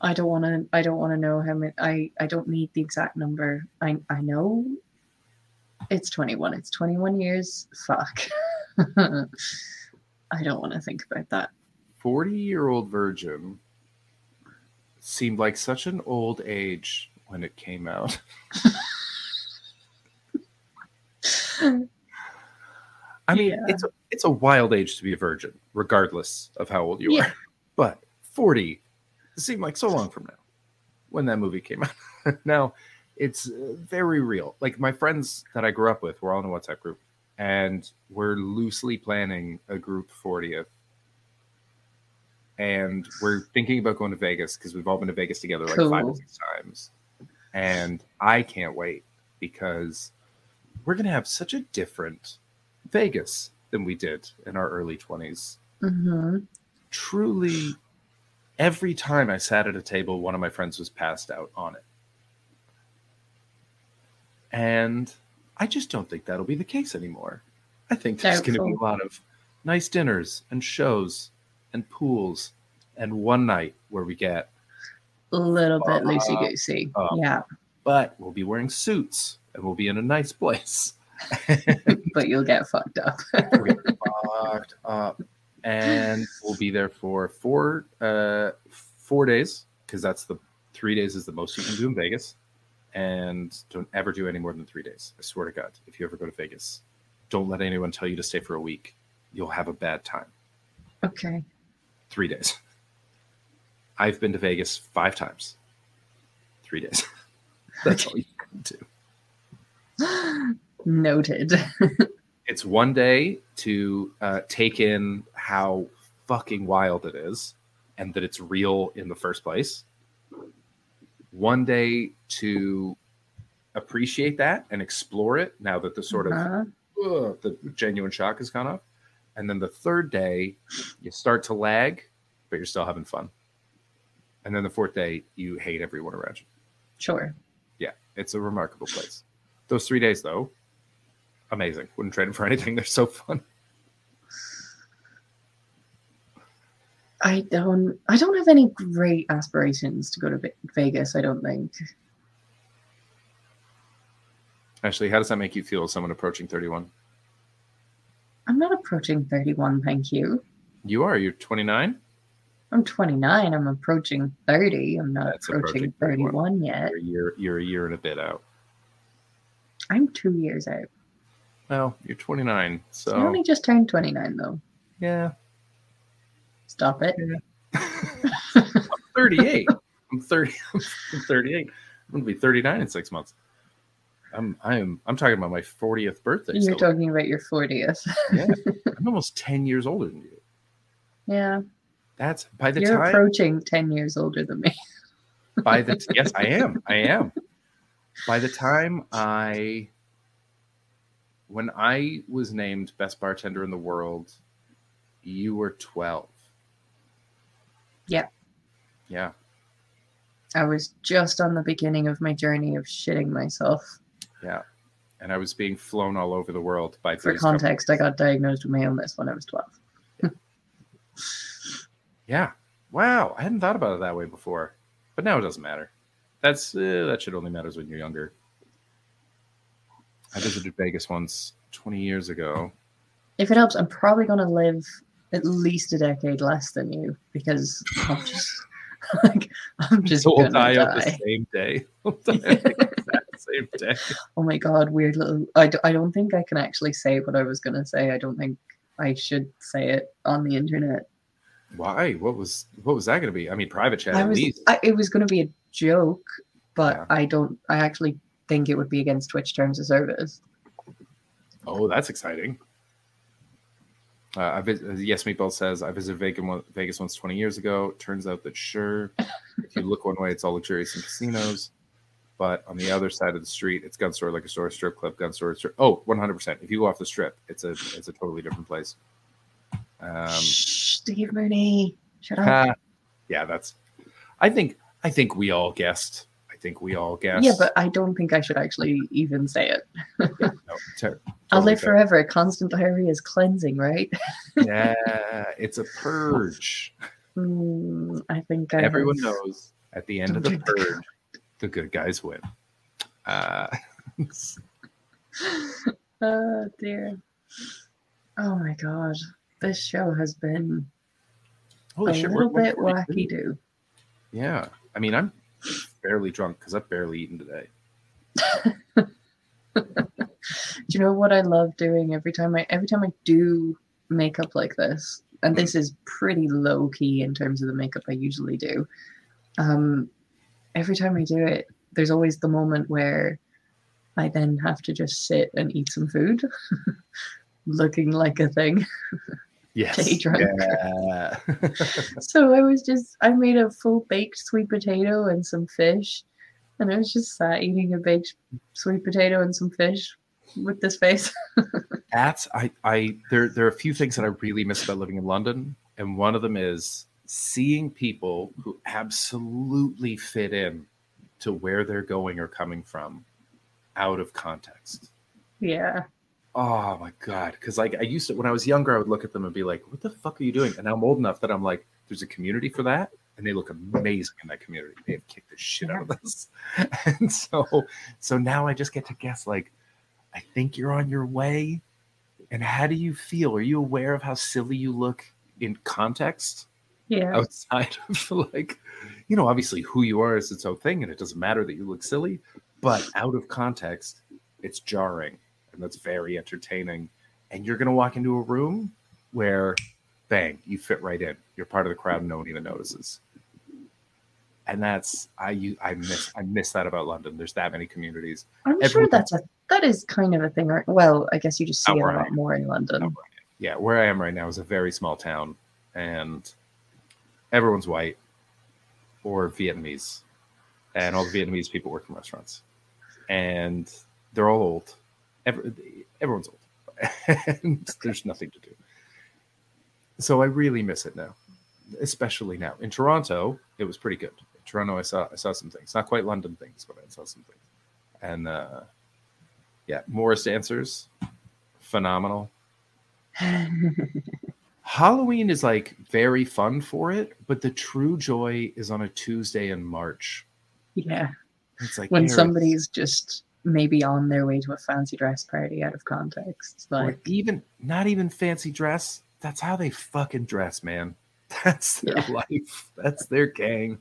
I don't want to. I don't want to know how many. I I don't need the exact number. I I know. It's twenty one. It's twenty one years. Fuck. I don't want to think about that. 40 year old virgin seemed like such an old age when it came out. I mean, Yeah. it's a, it's a wild age to be a virgin, regardless of how old you Yeah. are. But 40 seemed like so long from now when that movie came out. now, it's uh, very real. Like my friends that I grew up with, we're all in a WhatsApp group, and we're loosely planning a group 40th. And we're thinking about going to Vegas because we've all been to Vegas together like five or six times. And I can't wait because we're going to have such a different Vegas than we did in our early 20s. hmm Truly, every time I sat at a table, one of my friends was passed out on it. And I just don't think that'll be the case anymore. I think there's going to be a lot of nice dinners and shows and pools and one night where we get, A little bit Uh, loosey goosey. uh, yeah, but we'll be wearing suits and we'll be in a nice place. but you'll get fucked up. Get fucked up. And we'll be there for four uh four days because that's the three days is the most you can do in Vegas. And don't ever do any more than three days. I swear to God, if you ever go to Vegas, don't let anyone tell you to stay for a week. You'll have a bad time. okay. Three days. I've been to Vegas five times. Three days. That's all you can do. Noted. it's one day to uh, take in how fucking wild it is and that it's real in the first place one day to appreciate that and explore it now that the sort of Uh-huh. ugh, the genuine shock has gone off and then the third day you start to lag but you're still having fun and then the fourth day you hate everyone around you Sure. yeah it's a remarkable place those three days though amazing wouldn't trade them for anything they're so fun I don't. I don't have any great aspirations to go to Vegas. I don't think. Actually, how does that make you feel as someone approaching 31? I'm not approaching 31. Thank you. You are. You're 29? I'm 29. I'm approaching 30. I'm not That's approaching approaching 31. 31 yet. You're a year, you're a year and a bit out. I'm two years out. Well, you're 29. I So, only just turned 29 though. yeah. Stop it. I'm 38. I'm 30. I'm 38. I'm going to be 39 in six months. I'm I'm I'm talking about my 40th birthday. You're still. talking about your 40th. yeah. I'm almost 10 years older than you. yeah. That's by the time You're time approaching 10 years older than me. by the t- yes, I am. I am. By the time I when I was named best bartender in the world, you were 12. Yeah. Yeah. I was just on the beginning of my journey of shitting myself. Yeah. And I was being flown all over the world by For context, I got diagnosed with my illness when I was 12. Yeah. Wow. I hadn't thought about it that way before. But now it doesn't matter. That's uh, that shit only matters when you're younger. I visited Vegas once 20 years ago. If it helps, I'm probably going to live at least a decade less than you because I'm just like I'm just so we'll die, die. up the same day. We'll on same day. Oh my god, weird little. I, d- I don't think I can actually say what I was going to say. I don't think I should say it on the internet. Why? What was what was that going to be? I mean, private chat I was. I, it was going to be a joke, but Yeah. I don't. I actually think it would be against Twitch terms of service. Oh, that's exciting. Uh, I vis- uh, yes, Meatball says I visited Vegas, Vegas once 20 years ago. Turns out that sure, if you look one way, it's all luxurious and casinos, but on the other side of the street, it's gun store, liquor store, strip club, gun store. Strip. Oh, 100. percent If you go off the strip, it's a it's a totally different place. Um, Steve Mooney, shut up. ha, yeah, that's. I think I think we all guessed. I think we all guessed. Yeah, but I don't think I should actually even say it. no, ter- I'll live fair. forever. Constant diarrhea is cleansing, right? Yeah, it's a purge. Hmm, I think I Everyone have- knows. At the end of the purge, the good guys win. Uh, Oh dear. Oh my god. This show has been holy a shit, we're little bit wacky do. Yeah, I mean, I'm barely drunk because I've barely eaten today. Do you know what I love doing every time I every time I do makeup like this? And this is pretty low key in terms of the makeup I usually do. Um every time I do it, there's always the moment where I then have to just sit and eat some food, looking like a thing. Yes. Day drunk. Yeah. So I was just I made a full baked sweet potato and some fish. And I was just sat eating a baked sweet potato and some fish with this face. That's I I there there are a few things that I really miss about living in London, and one of them is seeing people who absolutely fit in to where they're going or coming from out of context. yeah. Oh my god! Because like I used to when I was younger, I would look at them and be like, "What the fuck are you doing?" And now I'm old enough that I'm like, "There's a community for that." And they look amazing in that community. They have kicked the shit out of mm-hmm. this, and so, so now I just get to guess. Like, I think you're on your way. And how do you feel? Are you aware of how silly you look in context Yeah. outside of like, you know, obviously who you are is its own thing, and it doesn't matter that you look silly, but out of context, it's jarring, and that's very entertaining. And you're gonna walk into a room where, bang, you fit right in. You're part of the crowd, and no one even notices. And that's I you I miss I miss that about London. There's that many communities. I'm sure that's a that is kind of a thing. Right? Well, I guess you just see it a lot more in London. yeah, where I am right now is a very small town, and everyone's white or Vietnamese, and all the Vietnamese people work in restaurants, and they're all old. Every, everyone's old, and there's nothing to do. So I really miss it now, especially now. In Toronto, it was pretty good. In Toronto, I saw I saw some things, not quite London things, but I saw some things, and uh, yeah, Morris dancers, phenomenal. Halloween is like very fun for it, but the true joy is on a Tuesday in March. yeah. It's like When somebody's just maybe on their way to a fancy dress party out of context. or Like even not even fancy dress. That's how they fucking dress, man. That's their Yeah. life. That's their gang.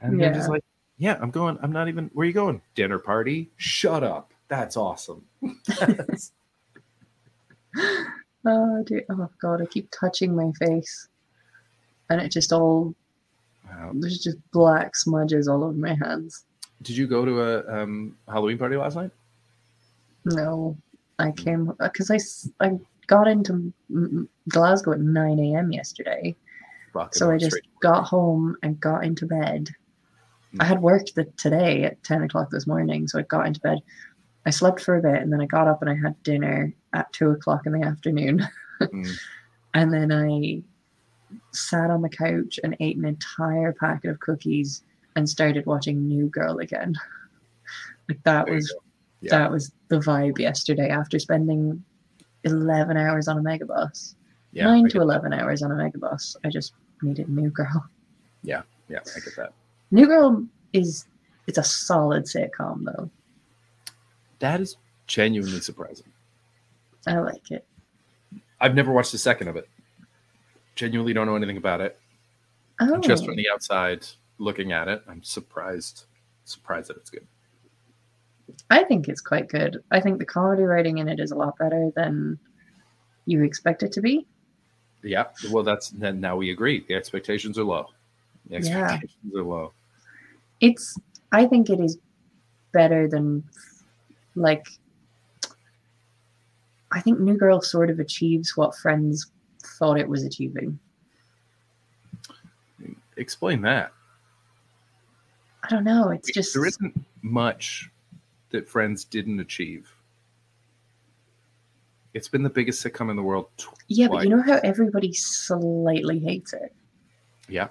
And they're just Yeah. like, yeah, I'm going. I'm not even. Where you going? Dinner party? Shut up. That's awesome. That's- oh dude, oh god, I keep touching my face. And it just all wow. there's just black smudges all over my hands. Did you go to a um, Halloween party last night? No, I came because I, I got into mm, mm, Glasgow at 9 a.m. yesterday. So I just work. got home and got into bed. I had worked the, today at 10 o'clock this morning, so I got into bed. I slept for a bit and then I got up and I had dinner at 2 o'clock in the afternoon. Mm. And then I sat on the couch and ate an entire packet of cookies and started watching New Girl again. like that There was. Yeah. that was the vibe yesterday after spending 11 hours on a megabus. Yeah, 9 get to that. 11 hours on a megabus. I just needed New Girl. Yeah. Yeah, I get that. New Girl is it's a solid sitcom though. That is genuinely surprising. I like it. I've never watched a second of it. Genuinely don't know anything about it. Oh, Just from the outside looking at it, I'm surprised surprised that it's good. I think it's quite good. I think the comedy writing in it is a lot better than you expect it to be. Yeah, well, that's then now we agree. The expectations are low. The Yeah. expectations are low. It's I think it is better than like I think New Girl sort of achieves what Friends thought it was achieving. Explain that. I don't know. It's just there isn't much that Friends didn't achieve. It's been the biggest sitcom in the world. tw- yeah, but you know how everybody slightly hates it. Yeah,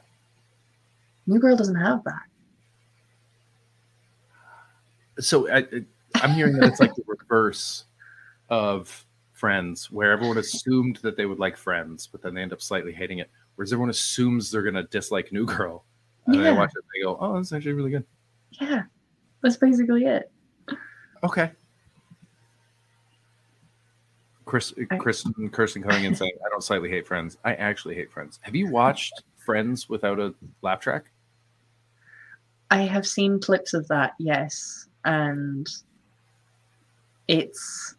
New Girl doesn't have that. so I, I'm hearing that it's like the reverse of Friends, where everyone assumed that they would like Friends, but then they end up slightly hating it. Whereas everyone assumes they're going to dislike New Girl, And they Yeah. watch it and they go, oh, that's actually really good. Yeah, that's basically it. Okay. Chris, I- Kristen, Kirsten coming in saying, I don't slightly hate Friends. I actually hate Friends. Have you watched Friends without a laugh track? I have seen clips of that, yes, and it's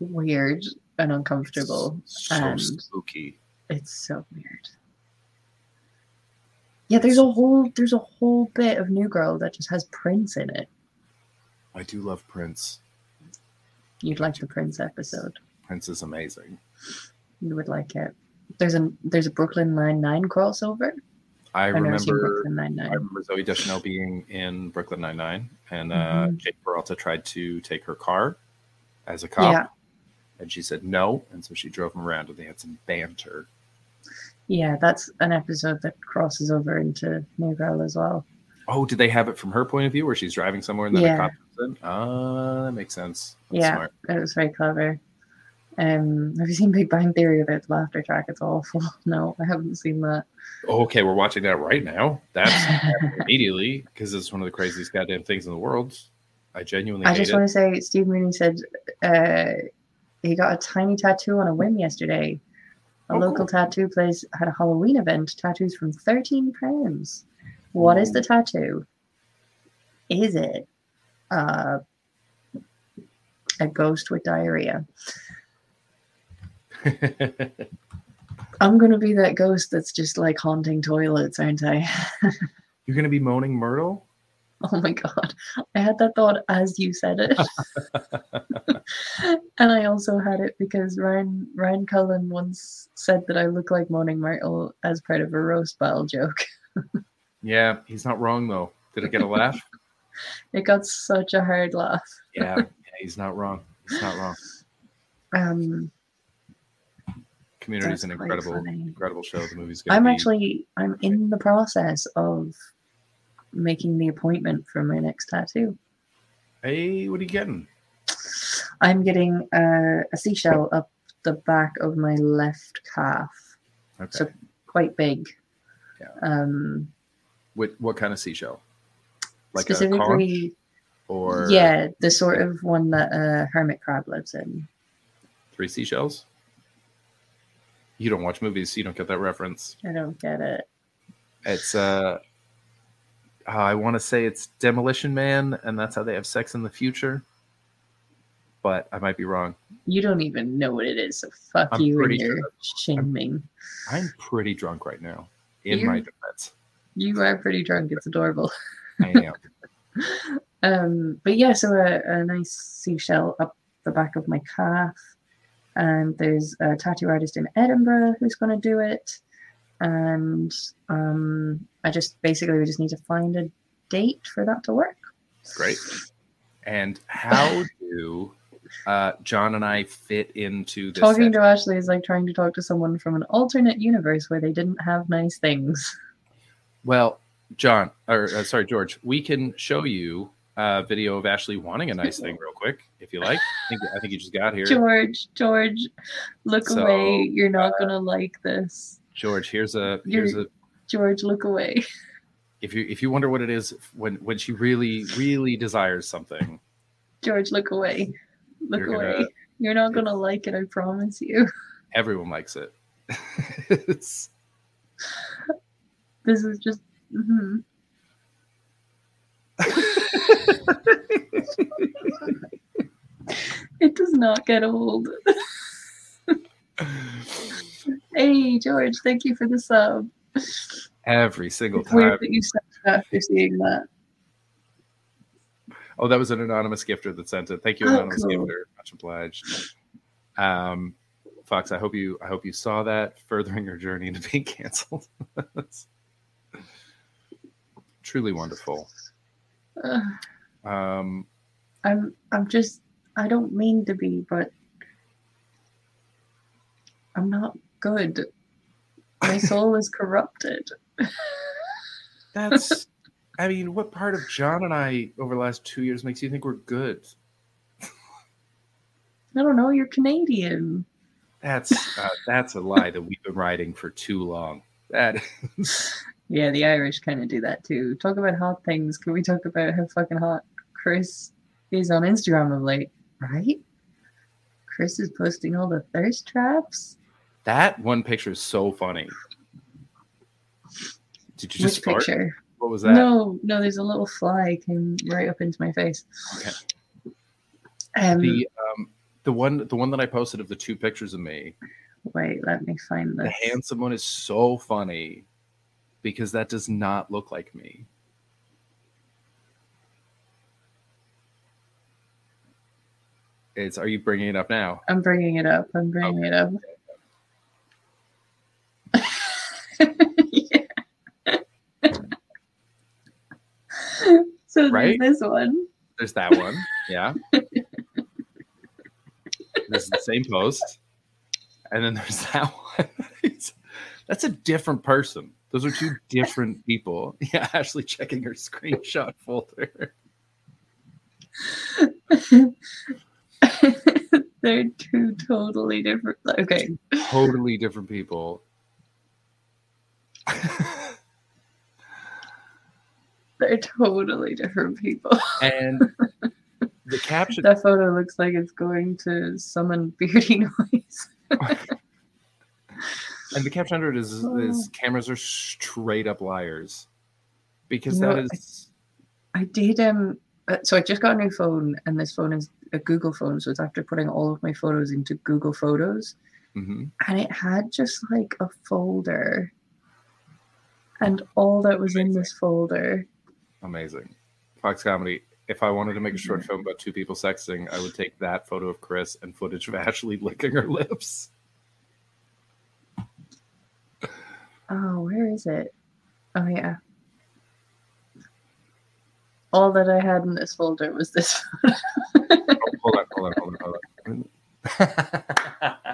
weird and uncomfortable. So and- spooky. It's so weird. Yeah, there's a whole there's a whole bit of New Girl that just has Prince in it. I do love Prince. You'd like the Prince episode. Prince is amazing. You would like it. There's a there's a Brooklyn Nine Nine crossover. I I've remember I remember Zooey Deschanel being in Brooklyn Nine Nine, and uh, Mhm. Jake Peralta tried to take her car as a cop, Yeah, and she said no, and so she drove him around, and they had some banter. Yeah, that's an episode that crosses over into New Girl as well. Oh, did they have it from her point of view, where she's driving somewhere and then Yeah. a cop comes in? Ah, that makes sense. That's Yeah. smart. It was very clever. Um, have you seen Big Bang Theory without the laughter track? It's awful. No, I haven't seen that. Oh, okay, we're watching that right now. That's immediately because it's one of the craziest goddamn things in the world. I genuinely I just want to say, Steve Mooney said uh, he got a tiny tattoo on a whim yesterday. A Oh, local cool. tattoo place had a Halloween event. Tattoos from thirteen pounds. What is the tattoo? Is it uh, a ghost with diarrhea? I'm gonna be that ghost that's just like haunting toilets, aren't I? You're gonna be moaning Myrtle? Oh my god. I had that thought as you said it. and I also had it because Ryan Ryan Cullen once said that I look like Moaning Myrtle as part of a roast battle joke. Yeah, he's not wrong though. Did it get a laugh? It got such a hard laugh. yeah, yeah, he's not wrong. He's not wrong. Um Community's That's an incredible, funny. incredible show. The movie's I'm be actually I'm in the process of making the appointment for my next tattoo. Hey, what are you getting? I'm getting a, a seashell up the back of my left calf. Okay. So quite big. Yeah. Um what what kind of seashell? Like specifically or yeah the sort of one that a hermit crab lives in three seashells? You don't watch movies, so you don't get that reference. i don't get it It's uh, uh, I want to say it's Demolition Man, and that's how they have sex in the future. But I might be wrong. you don't even know what it is so fuck I'm you and your shaming I'm pretty drunk right now. In You- my defense, you are pretty drunk it's adorable I am. um but yeah so a, a nice seashell up the back of my calf and there's a tattoo artist in edinburgh who's going to do it and um i just basically we just need to find a date for that to work Great. And how do uh, John and I fit into this? Talking set? to Ashley is like trying to talk to someone from an alternate universe where they didn't have nice things. Well, John, or uh, sorry, George, we can show you a video of Ashley wanting a nice thing real quick, if you like. I think, I think you just got here. George, George, look So, uh, away. You're not gonna like this. George, here's a here's a George, look away. if you if you wonder what it is when when she really really desires something, George, look away. Look You're away. gonna- You're not gonna like it, I promise you. everyone likes it. It's- This is just Mm-hmm. it does not get old. Hey George, thank you for the sub. every single It's weird that you said that after seeing that. Oh, that was an anonymous gifter that sent it. Thank you, Oh, anonymous cool. gifter. Much obliged. Um, Fox, I hope you I hope you saw that furthering your journey into being canceled. Truly wonderful. Ugh. Um, I'm I'm just I don't mean to be, but I'm not good. My soul is corrupted. that's. I mean, what part of John and I over the last two years makes you think we're good? I don't know, you're Canadian. That's uh, that's a lie that we've been riding for too long. That is, Yeah, the Irish kind of do that too. Talk about hot things. Can we talk about how fucking hot Chris is on Instagram of late? Right? Chris is posting all the thirst traps. That one picture is so funny. Did you just Which fart? picture? What was that? No, no, there's a little fly came right up into my face. Okay. Um, The um the one the one that I posted of the two pictures of me. wait, let me find The handsome one is so funny because that does not look like me. It's are you bringing it up now? I'm bringing it up. I'm bringing it up. yeah. so there's Right? this one. There's that one. Yeah. this is the same post. And then there's that one. That's a different person. Those are two different people. Yeah, Ashley checking her screenshot folder. They're two totally different. Okay. Totally different people. They're totally different people. and the caption That photo looks like it's going to summon beardy noise. and the caption under it is, Oh. is cameras are straight up liars. Because You that I- is I did um uh, so I just got a new phone and this phone is a Google phone, so it's after putting all of my photos into Google Photos. mhm. And it had just like a folder. And all that was in this folder. amazing. Fox Comedy. If I wanted to make a short film about two people sexting, I would take that photo of Chris and footage of Ashley licking her lips. Oh, where is it? Oh yeah. All that I had in this folder was this. Oh, hold on, hold on, hold on, hold on.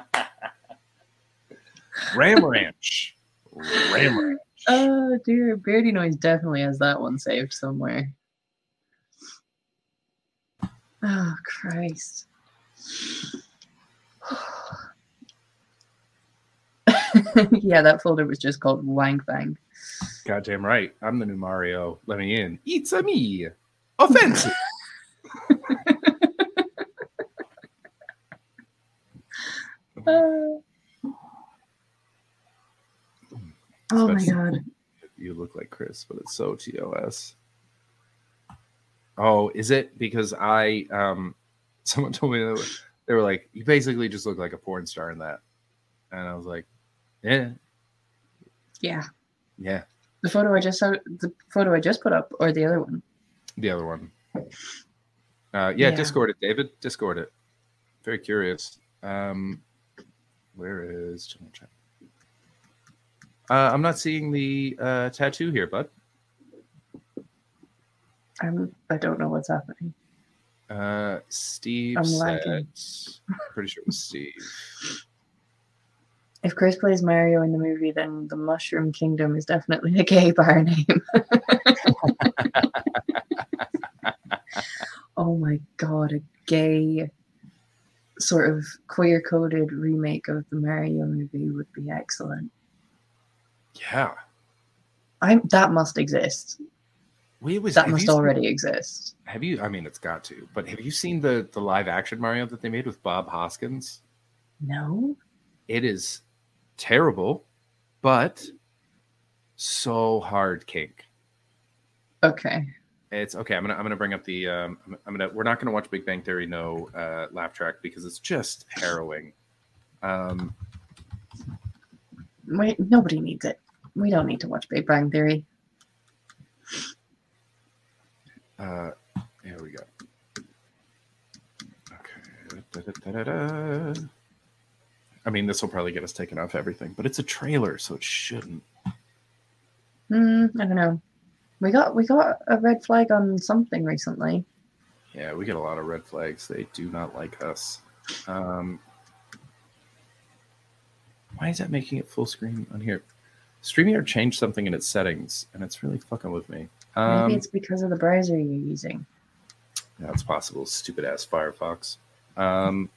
Ram Ranch. Ram Ranch. Oh dear, Beardy Noise definitely has that one saved somewhere. Oh Christ. yeah, that folder was just called Wank Bang. Goddamn right. I'm the new Mario. Let me in. It's a me. Offensive. Uh, oh my god. you look like Chris, but it's so TOS. Oh, is it because I um someone told me that they were like, you basically just look like a porn star in that. And I was like, Yeah, Yeah. yeah. The photo I just saw the photo I just put up or the other one. The other one. Uh yeah, Yeah. Discord it, David. Discord it. Very curious. Um where is channel chat? Uh, I'm not seeing the uh, tattoo here, bud. I'm I don't know what's happening. Uh, Steve I'm said, lagging. pretty sure it was Steve. If Chris plays Mario in the movie, then the Mushroom Kingdom is definitely a gay bar name. oh my god, a gay sort of queer coded remake of the Mario movie would be excellent. Yeah, I'm that must exist. we was That must you seen- already exist. have you? I mean, it's got to. But have you seen the the live action Mario that they made with Bob Hoskins? No? It is terrible, but so hard kink. Okay. It's okay. I'm gonna I'm gonna bring up the um I'm, I'm gonna we're not gonna watch Big Bang Theory no uh, laugh track because it's just harrowing. Um, Wait, nobody needs it. We don't need to watch Big Bang Theory. Uh, here we go. Okay. Da-da-da-da-da. I mean, this will probably get us taken off everything, but it's a trailer, so it shouldn't. Hmm, I don't know. We got we got a red flag on something recently. Yeah, we get a lot of red flags. They do not like us. Um, why is that making it full screen on here? StreamYard changed something in its settings, and it's really fucking with me. Um, Maybe it's because of the browser you're using. yeah, it's possible. Stupid ass Firefox. Um,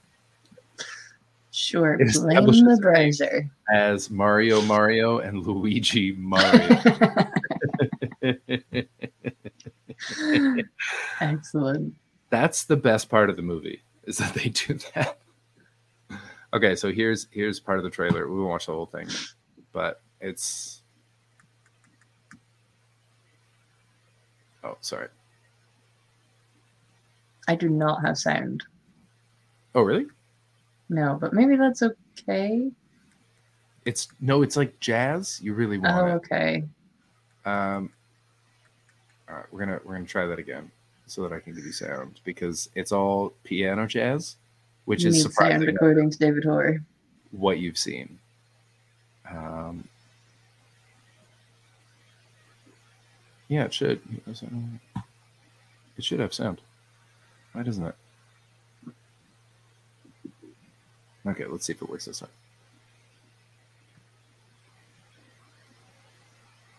Sure, blame the browser. as Mario Mario and Luigi Mario. Excellent. That's the best part of the movie is that they do that. Okay, so here's here's part of the trailer. We won't watch the whole thing, but it's oh sorry. I do not have sound. Oh really? No, but maybe that's okay. It's no, it's like jazz. You really want Oh, it. okay. Um, all right, we're gonna we're gonna try that again so that I can give you sound because it's all piano jazz, which You is need sound surprising according to David Hoare. what you've seen. Um, yeah, it should. It should have sound. Why doesn't it? Okay, let's see if it works this time.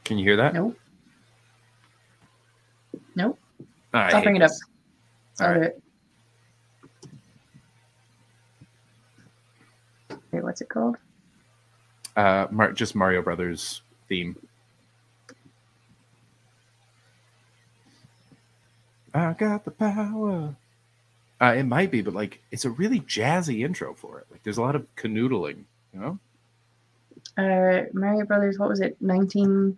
Can you hear that? Nope. Nope. I Stop hate bringing it up. I'll All right. it. Wait, what's it called? Uh, Mar- just Mario Brothers theme. I got the power. Uh, it might be, but like it's a really jazzy intro for it. Like there's a lot of canoodling, you know, Uh, Mario Brothers. What was it? Nineteen.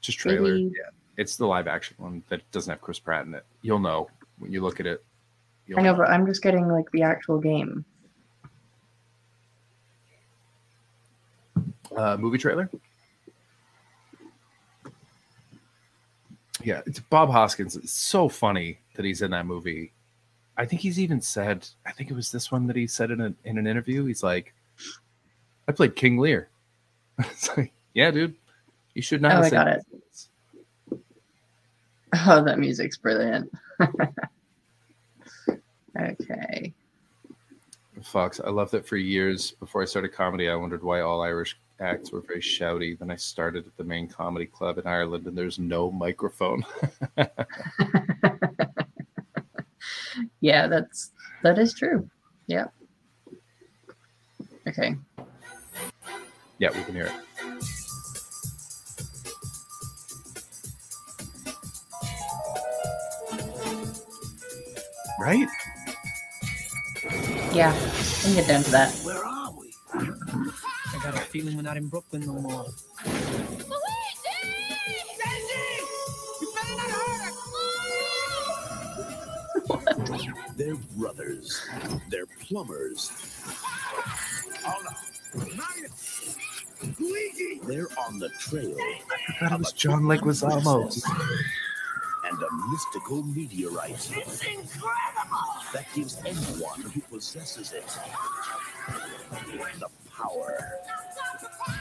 just trailer. Yeah, it's the live action one that doesn't have Chris Pratt in it. You'll know when you look at it. I know, but I'm just getting like the actual game. uh, movie trailer. Yeah, it's Bob Hoskins. It's so funny that he's in that movie. I think he's even said. I think it was this one that he said in a, in an interview. He's like, "I played King Lear." it's like, yeah, dude, you should not. Oh, have I said got it. Oh, that music's brilliant. okay. Fox. I love that for years before I started comedy, I wondered why all Irish acts were very shouty. Then I started at the main comedy club in Ireland, and there's no microphone. Yeah, that's that is true. Yeah. Okay. yeah, we can hear it. Right? Yeah, I can get down to that. Where are we? I got a feeling we're not in Brooklyn no more. They're brothers. They're plumbers. They're on the trail That was John Leguizamo. and a mystical meteorite. It's incredible! That gives anyone who possesses it the power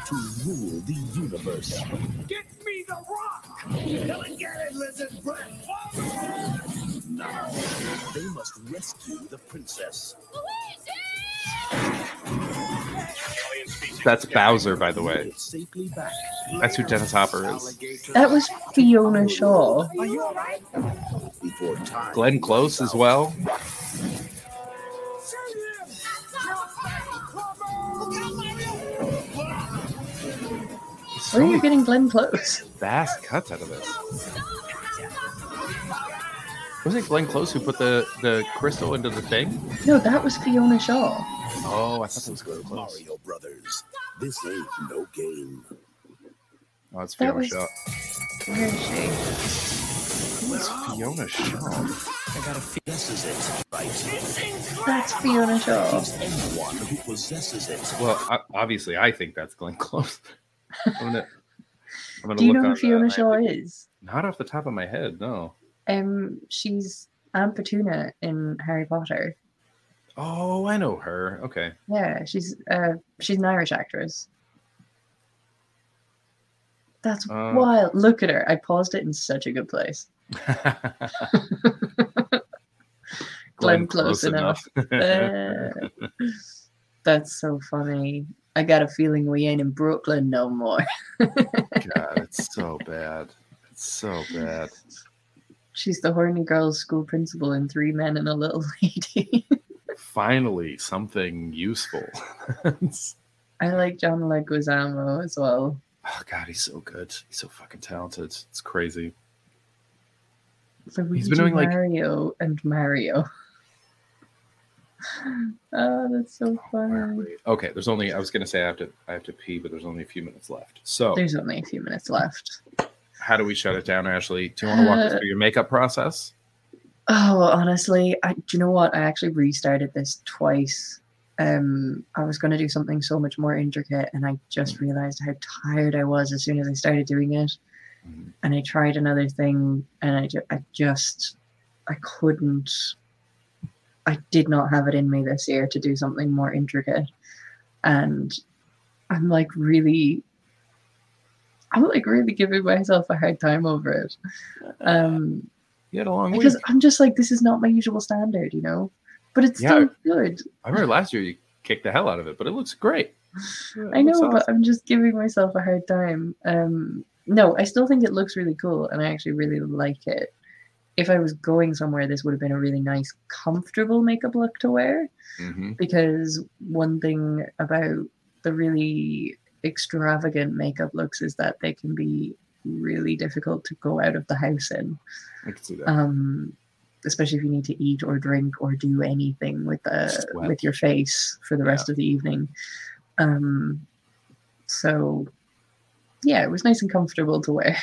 to rule the universe. Get me the rock! Come and get it, lizard breath! Now, they must rescue the princess. That's Bowser, by the way. Get safely back That's who Dennis Hopper is. That was Fiona Shaw. before. Glenn Close as well. Where are you getting Glenn Close? fast cuts out of this. Was it Glenn Close who put the, the crystal into the thing? No, that was Fiona Shaw. Oh, I thought that was Glenn Close. Mario Brothers. This ain't no game. Oh, it's That Fiona was- Shaw. Where is she? Who is Fiona Shaw? I got a feeling. This is it, right? That's Fiona Shaw. Gives anyone who possesses it. Well, obviously, I think that's Glenn Close. I'm gonna, I'm gonna Do you know who Fiona Shaw is? Not off the top of my head, no. Um, she's Aunt Petunia in Harry Potter. Oh, I know her. Okay. Yeah, she's uh she's an Irish actress. That's Uh. wild. Look at her. I paused it in such a good place. Glenn close enough. Uh, that's so funny. I got a feeling we ain't in Brooklyn no more. God, it's so bad. It's so bad. She's the horny girls school principal in Three Men and a Little Lady. finally something useful. I like John Leguizamo as well. Oh God, he's so good. He's so fucking talented. It's crazy. He's been doing, like- Mario and Mario. Oh, that's so funny. Okay, there's only. I was gonna say I have to. I have to pee, but there's only a few minutes left. So, There's only a few minutes left. how do we shut it down, Ashley? Do you want to walk us Uh, through your makeup process? Oh, honestly, I do you know what? I actually restarted this twice. Um, I was going to do something so much more intricate, and I just realized how tired I was as soon as I started doing it. Mhm. And I tried another thing, and I, ju- I just, I couldn't. I did not have it in me this year to do something more intricate, and I'm like really. I'm like really giving myself a hard time over it. Um, You had a long because week. I'm just like this is not my usual standard, you know. But it's Yeah. still good. I remember last year you kicked the hell out of it, but it looks great. Yeah, I know, looks but. I'm just giving myself a hard time. Um, no, I still think it looks really cool, and I actually really like it. If I was going somewhere, this would have been a really nice, comfortable makeup look to wear. Mhm. Because one thing about the really extravagant makeup looks is that they can be really difficult to go out of the house in. I can see that. um, especially if you need to eat or drink or do anything with the Sweat. with your face for the rest of the evening. Um, so yeah, it was nice and comfortable to wear,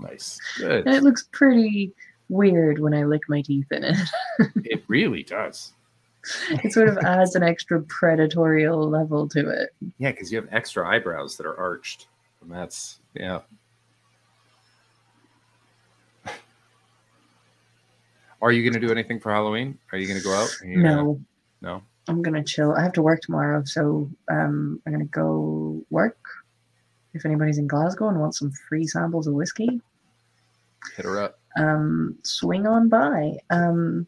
nice. Good. and it looks pretty weird when I lick my teeth in it. It really does. it sort of adds an extra predatorial level to it. Yeah, because you have extra eyebrows that are arched. And that's yeah. Are you going to do anything for Halloween? Are you going to go out? Are gonna- No, no. I'm gonna chill. I have to work tomorrow, so um, I'm gonna go work. If anybody's in Glasgow and wants some free samples of whiskey, Hit her up. Um, swing on by. Um,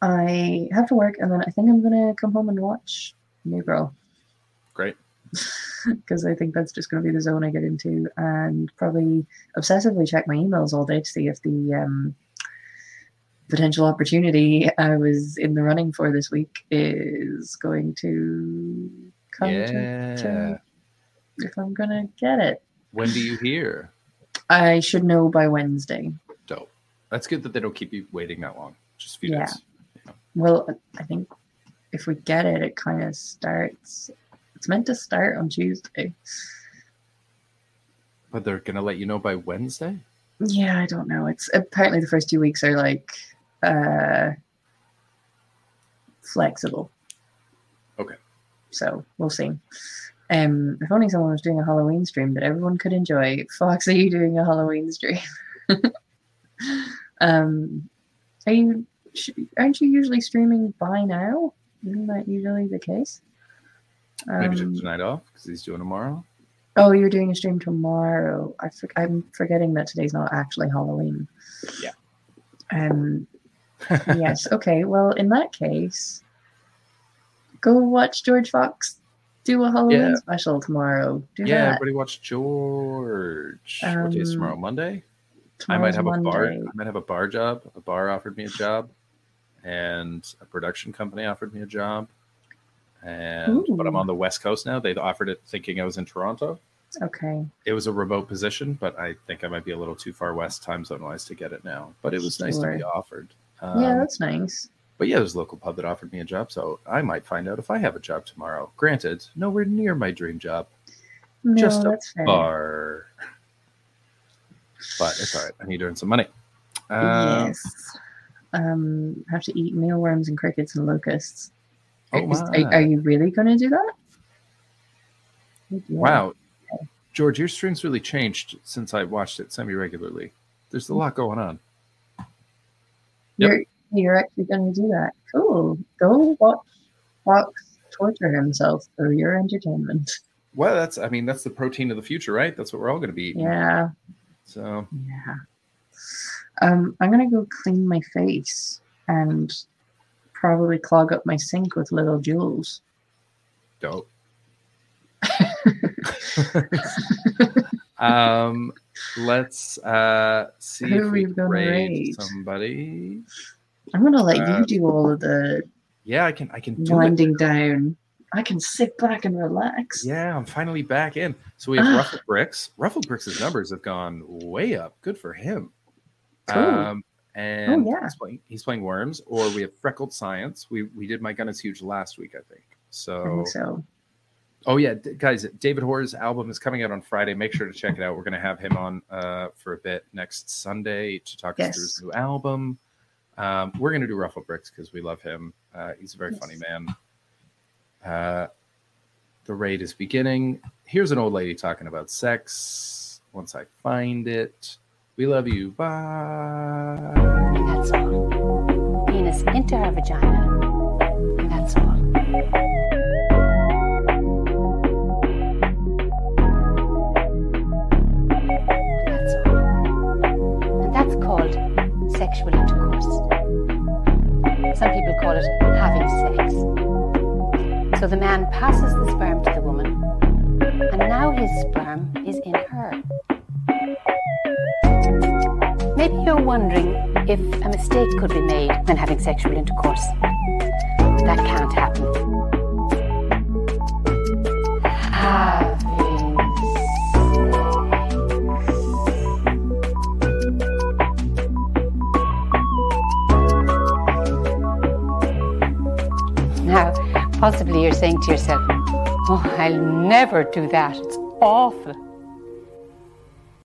I have to work, and then I think I'm gonna come home and watch New Girl Great. because I think that's just gonna be the zone I get into, and probably obsessively check my emails all day to see if the um, potential opportunity I was in the running for this week is going to come to, Yeah. to if I'm gonna get it. When do you hear? I should know by Wednesday. Dope. That's good that they don't keep you waiting that long. Just a few Yeah. days. Well, I think if we get it, it kind of starts. It's meant to start on Tuesday. But they're going to let you know by Wednesday? Yeah, I don't know. It's apparently the first two weeks are like uh flexible. Okay. So we'll see. Um, if only someone was doing a Halloween stream that everyone could enjoy. Fox, are you doing a Halloween stream? um, are you? Aren't you usually streaming by now? Isn't that usually the case? Maybe took Um, tonight off because he's doing tomorrow. Oh, you're doing a stream tomorrow. I for, I'm forgetting that today's not actually Halloween. Yeah. Um. yes. Okay. Well, in that case, go watch George Fox do a Halloween Yeah. special tomorrow. Do yeah, that. everybody watch George. what day is Um, tomorrow? Monday? I might have a bar. I might have a bar job. A bar offered me a job, and a production company offered me a job. And but I'm on the West Coast now. They offered it thinking I was in Toronto. Okay. It was a remote position, but I think I might be a little too far west time zone wise to get it now. But it was nice to be offered. Um, yeah, that's nice. But yeah, there's a local pub that offered me a job, so I might find out if I have a job tomorrow. Granted, nowhere near my dream job, No, just a fair. bar. But it's all right. I need to earn some money. Uh, yes. Um, have to eat mealworms and crickets and locusts. Oh Is- my. are, are you really going to do that? Yeah. Wow. George, your stream's really changed since I watched it semi regularly. There's a lot going on. Yep. You're you're actually going to do that. Cool. Go watch Fox torture himself for your entertainment. Well, that's, I mean, that's the protein of the future, right? That's what we're all going to be eating. Yeah. So, Yeah. Um, I'm gonna go clean my face and probably clog up my sink with little jewels. dope. um, let's uh, see Who if are we we can gonna raid raid? somebody. I'm gonna let Uh, you do all of the Yeah, I can. I can do winding down. I can sit back and relax. Yeah, I'm finally back in. So we have Ah. Ruffled Bricks. Ruffled Bricks' numbers have gone way up. Good for him. Cool. Um, and Oh, yeah. he's playing he's playing Worms, or we have Freckled Science. We we did My Gun is Huge last week, I think. I So, think so. oh yeah, guys, David Hoare's album is coming out on Friday. Make sure to check it out. We're gonna have him on uh, for a bit next Sunday to talk us through his new album. Um, we're gonna do Ruffled Bricks because we love him. Uh, he's a very Yes. funny man. Uh, the raid is beginning. Here's an old lady talking about sex. Once I find it, we love you. Bye. That's all. Penis into her vagina. That's all. That's all. And that's called sexual intercourse. So the man passes the sperm to the woman, and now his sperm is in her. Maybe you're wondering if a mistake could be made when having sexual intercourse. That can't happen. Having possibly you're saying to yourself, Oh, I'll never do that. It's awful.